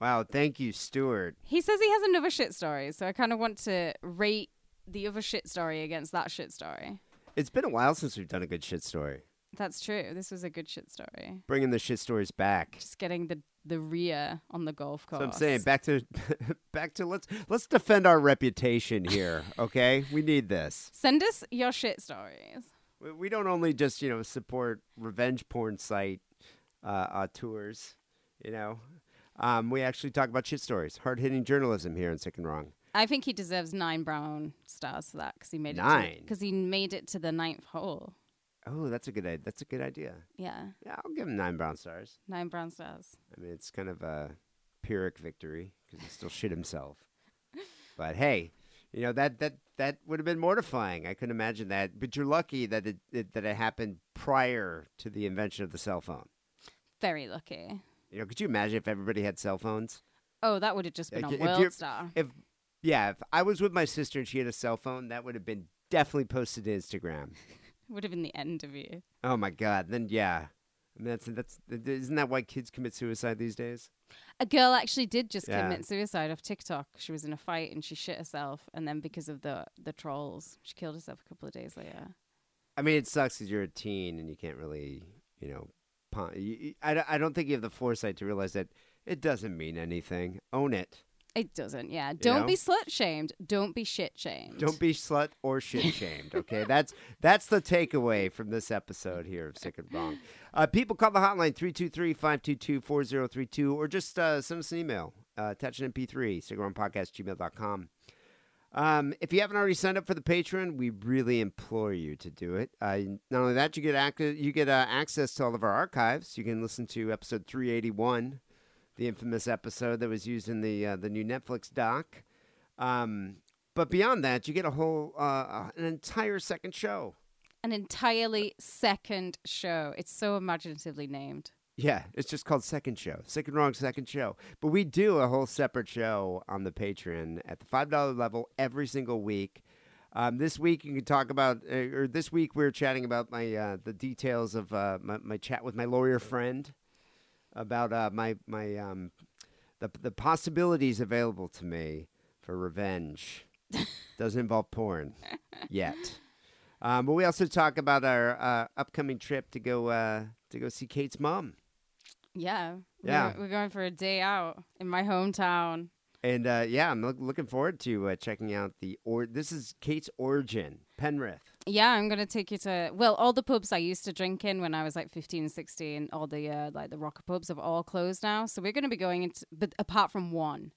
Wow, thank you, Stuart. He says he has another shit story, so I kind of want to rate the other shit story against that shit story. It's been a while since we've done a good shit story. That's true. This was a good shit story. Bringing the shit stories back. Just getting the the rear on the golf course. So I'm saying back to back to let's let's defend our reputation here, okay? We need this. Send us your shit stories. We- We don't only just you know support revenge porn site uh, uh, tours, you know. Um, we actually talk about shit stories, hard hitting journalism here in Sick and Wrong. I think he deserves nine brown stars for that because he made it Nine? because he made it to the ninth hole. Oh, that's a good idea. That's a good idea. Yeah, Yeah, I'll give him nine brown stars. nine brown stars. I mean, it's kind of a pyrrhic victory because he still shit himself. But hey, you know that that that would have been mortifying. I couldn't imagine that. But you're lucky that it, it that it happened prior to the invention of the cell phone. Very lucky. You know, could you imagine if everybody had cell phones? Oh, that would have just been Like, on World Star. If yeah, if I was with my sister and she had a cell phone, that would have been definitely posted to Instagram. Would have been the end of you. Oh my god! Then yeah, I mean that's that's isn't that why kids commit suicide these days? A girl actually did just Yeah. commit suicide off TikTok. She was in a fight and she shit herself, and then because of the the trolls, she killed herself a couple of days later. I mean, it sucks because you're a teen and you can't really, you know, you, you- I, I don't think you have the foresight to realize that it doesn't mean anything. Own it. It doesn't, yeah. Don't know? be slut shamed. Don't be shit shamed. Don't be slut or shit shamed. Okay, that's that's the takeaway from this episode here of Sick and Wrong. Uh, people call the hotline 323-522-4032 or just uh, send us an email. Uh, attach an MP3, sickandwrongpodcast gmail.com. Um, if you haven't already signed up for the Patreon, we really implore you to do it. Uh, not only that, you get ac- you get uh, access to all of our archives. You can listen to episode 381 the infamous episode that was used in the uh, the new Netflix doc. Um, but beyond that, you get a whole uh, an entire second show. An entirely second show. It's so imaginatively named. Yeah, it's just called Second Show. Sick and Wrong Second Show. But we do a whole separate show on the Patreon at the $5 level every single week. Um, this week you can talk about, uh, or this week we are chatting about my uh, the details of uh, my, my chat with my lawyer friend about uh, my my um, the the possibilities available to me for revenge. Doesn't involve porn yet. Um, but we also talk about our uh, upcoming trip to go uh, to go see Kate's mom. Yeah. we're- Yeah. We're, going for a day out in my hometown. And uh, yeah, I'm look- looking forward to uh, checking out the or. This is Kate's origin, Penrith. Yeah, I'm gonna take you to well, all the pubs I used to drink in when I was like 15 and 16, all the uh, like the rocker pubs have all closed now. So we're gonna be going into, but apart from one,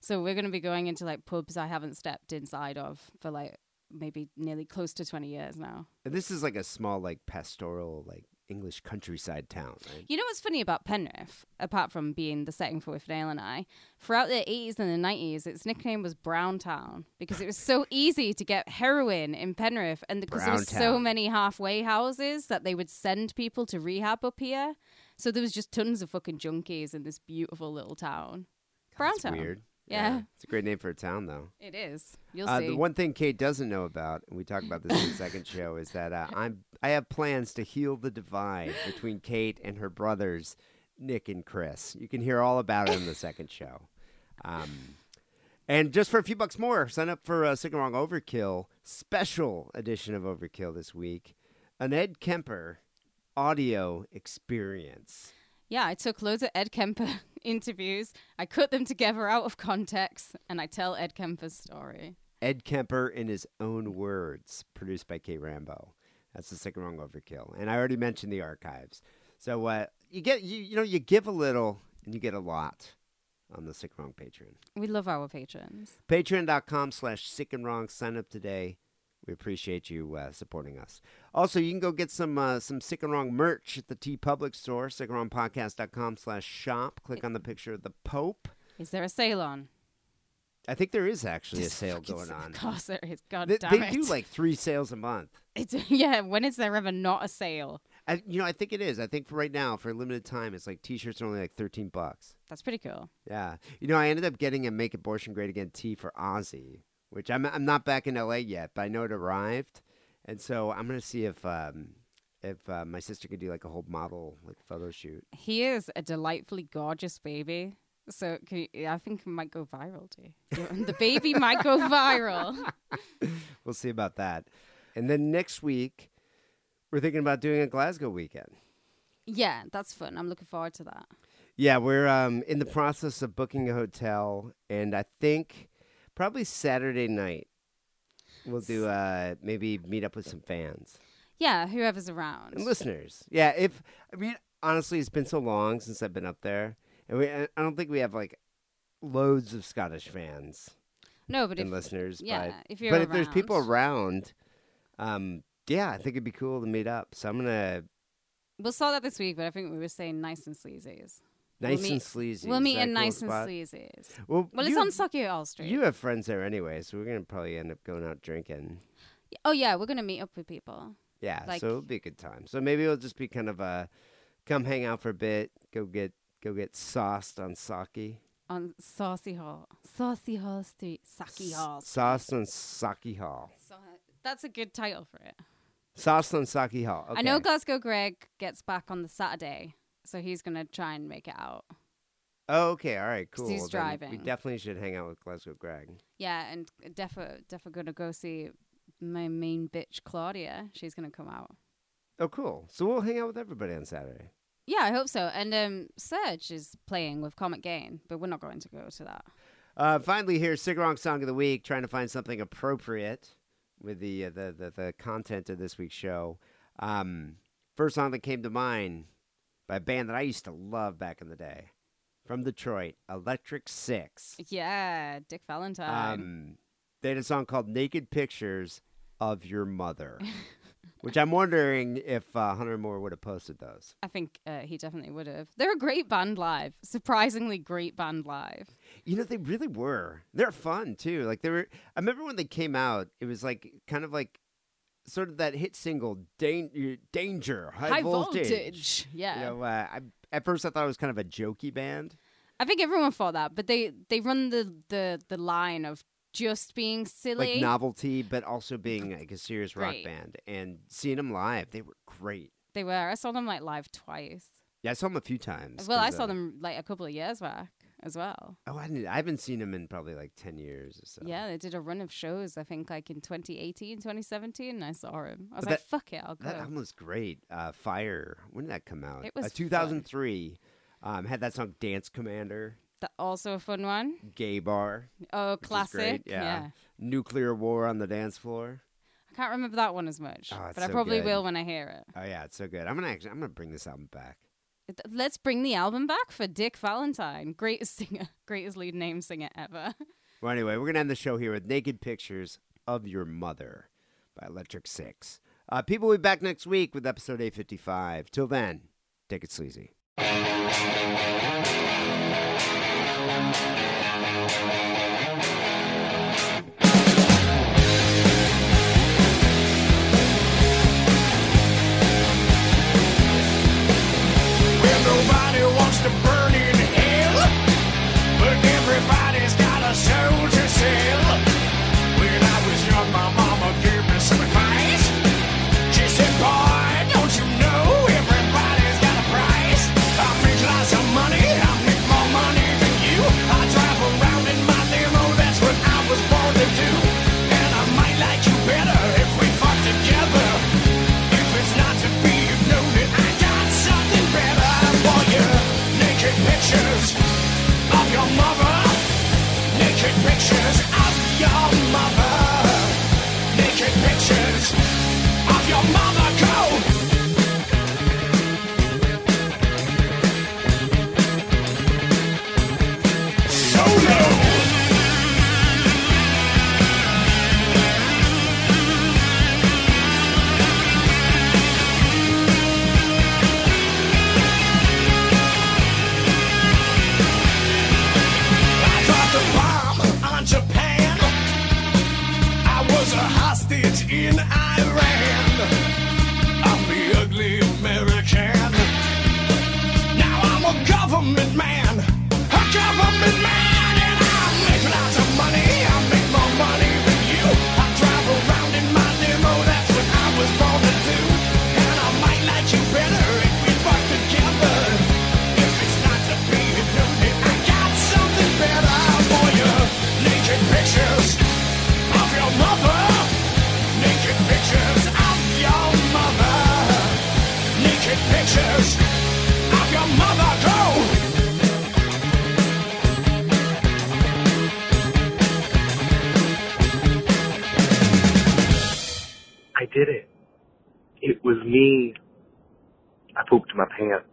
so we're gonna be going into like pubs I haven't stepped inside of for like maybe nearly close to 20 years now. This is like a small, like pastoral, like English countryside town, right? You know what's funny about Penrith, apart from being the setting for Withnail and I? Throughout the 80s and the 90s, its nickname was Brown Town because it was so easy to get heroin in Penrith, and because there was so many halfway houses that they would send people to rehab up here. So there was just tons of fucking junkies in this beautiful little town. Brown Town. weird. Yeah. It's a great name for a town, though. It is. You'll Uh, see. the one thing Kate doesn't know about, and we talk about this in the second show, is that uh, I'm I have plans to heal the divide between Kate and her brothers, Nick and Chris. You can hear all about it in the second show. Um, and just for a few bucks more, sign up for a Wrong Overkill special edition of Overkill this week, an Ed Kemper audio experience. Yeah, I took loads of Ed Kemper interviews. I cut them together out of context, and I tell Ed Kemper's story. Ed Kemper in his own words, produced by Kate Rambo. That's the second wrong overkill. And I already mentioned the archives. So uh, you get you you know you give a little and you get a lot on the sick and wrong Patreon. We love our patrons. Patreon.com slash sick and wrong. Sign up today. We appreciate you uh, supporting us. Also, you can go get some uh, some sick and wrong merch at the TeePublic store, sickandwrongpodcast.com slash shop. Click on the picture of the Pope. Is there a sale on? I think there is actually a sale going on. Of course there is. God They, damn they it. do like three sales a month. It's, yeah, when is there ever not a sale? I, you know, I think it is. I think for right now, for a limited time, it's like T-shirts are only like thirteen bucks. That's pretty cool. Yeah, you know, I ended up getting a "Make Abortion Great Again" tee for Ozzy, which I'm I'm not back in LA yet, but I know it arrived, and so I'm gonna see if um if uh, my sister could do like a whole model like photo shoot. He is a delightfully gorgeous baby. So can you- I think it might go viral, too. the baby might go viral. We'll see about that. And then next week, we're thinking about doing a Glasgow weekend. Yeah, that's fun. I'm looking forward to that. Yeah, we're um, in the process of booking a hotel, and I think probably Saturday night we'll do uh, maybe meet up with some fans Yeah, whoever's around. and listeners. Yeah, if I mean honestly, it's been so long since I've been up there, and we I I don't think we have like loads of Scottish fans. No, but and if- listeners, yeah, but if you're but if there's people around, um, yeah, I think it'd be cool to meet up. So I'm gonna We'll sort that this week, but I think we were saying nice and sleazy's. Nice we'll and meet, sleazy. We'll meet in cool nice and spot? sleazy's. Well, well, it's on Sauchiehall Street. You have friends there anyway, so we're gonna probably end up going out drinking. oh yeah, we're gonna meet up with people. Yeah, Like- so it'll be a good time. So maybe it'll just be kind of a come hang out for a bit, go get go get sauced on sake. on Saucy Hall, Saucy Hall Street, Saki Hall. Street. Sauced on sake hall. So, uh, that's a good title for it. Sauced on sake hall. Okay. I know Glasgow Greg gets back on the Saturday, so he's gonna try and make it out. Oh, okay, All right. cool. he's Then driving. We definitely should hang out with Glasgow Greg. Yeah, and Defa Defa gonna go see my main bitch Claudia. She's gonna come out. Oh, cool. So we'll hang out with everybody on Saturday. Yeah, I hope so. And um, Serge is playing with Comic Gain, but we're not going to go to that. Uh, finally, here's Sig Wrong Song of the Week, trying to find something appropriate with the, uh, the, the, the content of this week's show. Um, first song that came to mind by a band that I used to love back in the day from Detroit, Electric Six. Yeah, Dick Valentine. Um, they had a song called Naked Pictures of Your Mother, Which I'm wondering if uh, Hunter Moore would have posted those. I think uh, he definitely would have. They're a great band live. Surprisingly great band live. You know, they really were. They're fun too. Like they were. I remember when they came out. It was like kind of like sort of that hit single, Dan- "Danger," high, High voltage. voltage, yeah. You know, uh, I, at first I thought it was kind of a jokey band. I think everyone thought that, but they they run the the the line of just being silly. like novelty, but also being like a serious rock band. And seeing them live, they were great. They were. I saw them like live twice. Yeah, I saw them a few times. Well, i saw uh, them like a couple of years back as well. Oh, I, didn't, I haven't seen them in probably like ten years or so. Yeah, they did a run of shows. I think like in 2018, 2017. And I saw him. I was But like, that- "Fuck it, I'll go." That album was great. Uh, Fire. When did that come out? It was uh, 2003. Um, had that song "Dance Commander," That also a fun one. "Gay Bar." Oh, classic. great, Yeah. Nuclear War on the dance floor. I can't remember that one as much, Oh, but I probably good. will when I hear it. Oh yeah, it's so good. I'm gonna actually, I'm gonna bring this album back. Let's bring the album back for Dick Valentine, greatest singer, greatest lead name singer ever. Well, anyway, we're gonna end the show here with "Naked Pictures of Your Mother" by Electric Six. Uh, people will be back next week with episode 855. Till then, take it sleazy. Soul your mother. Naked pictures me. I pooped my pants.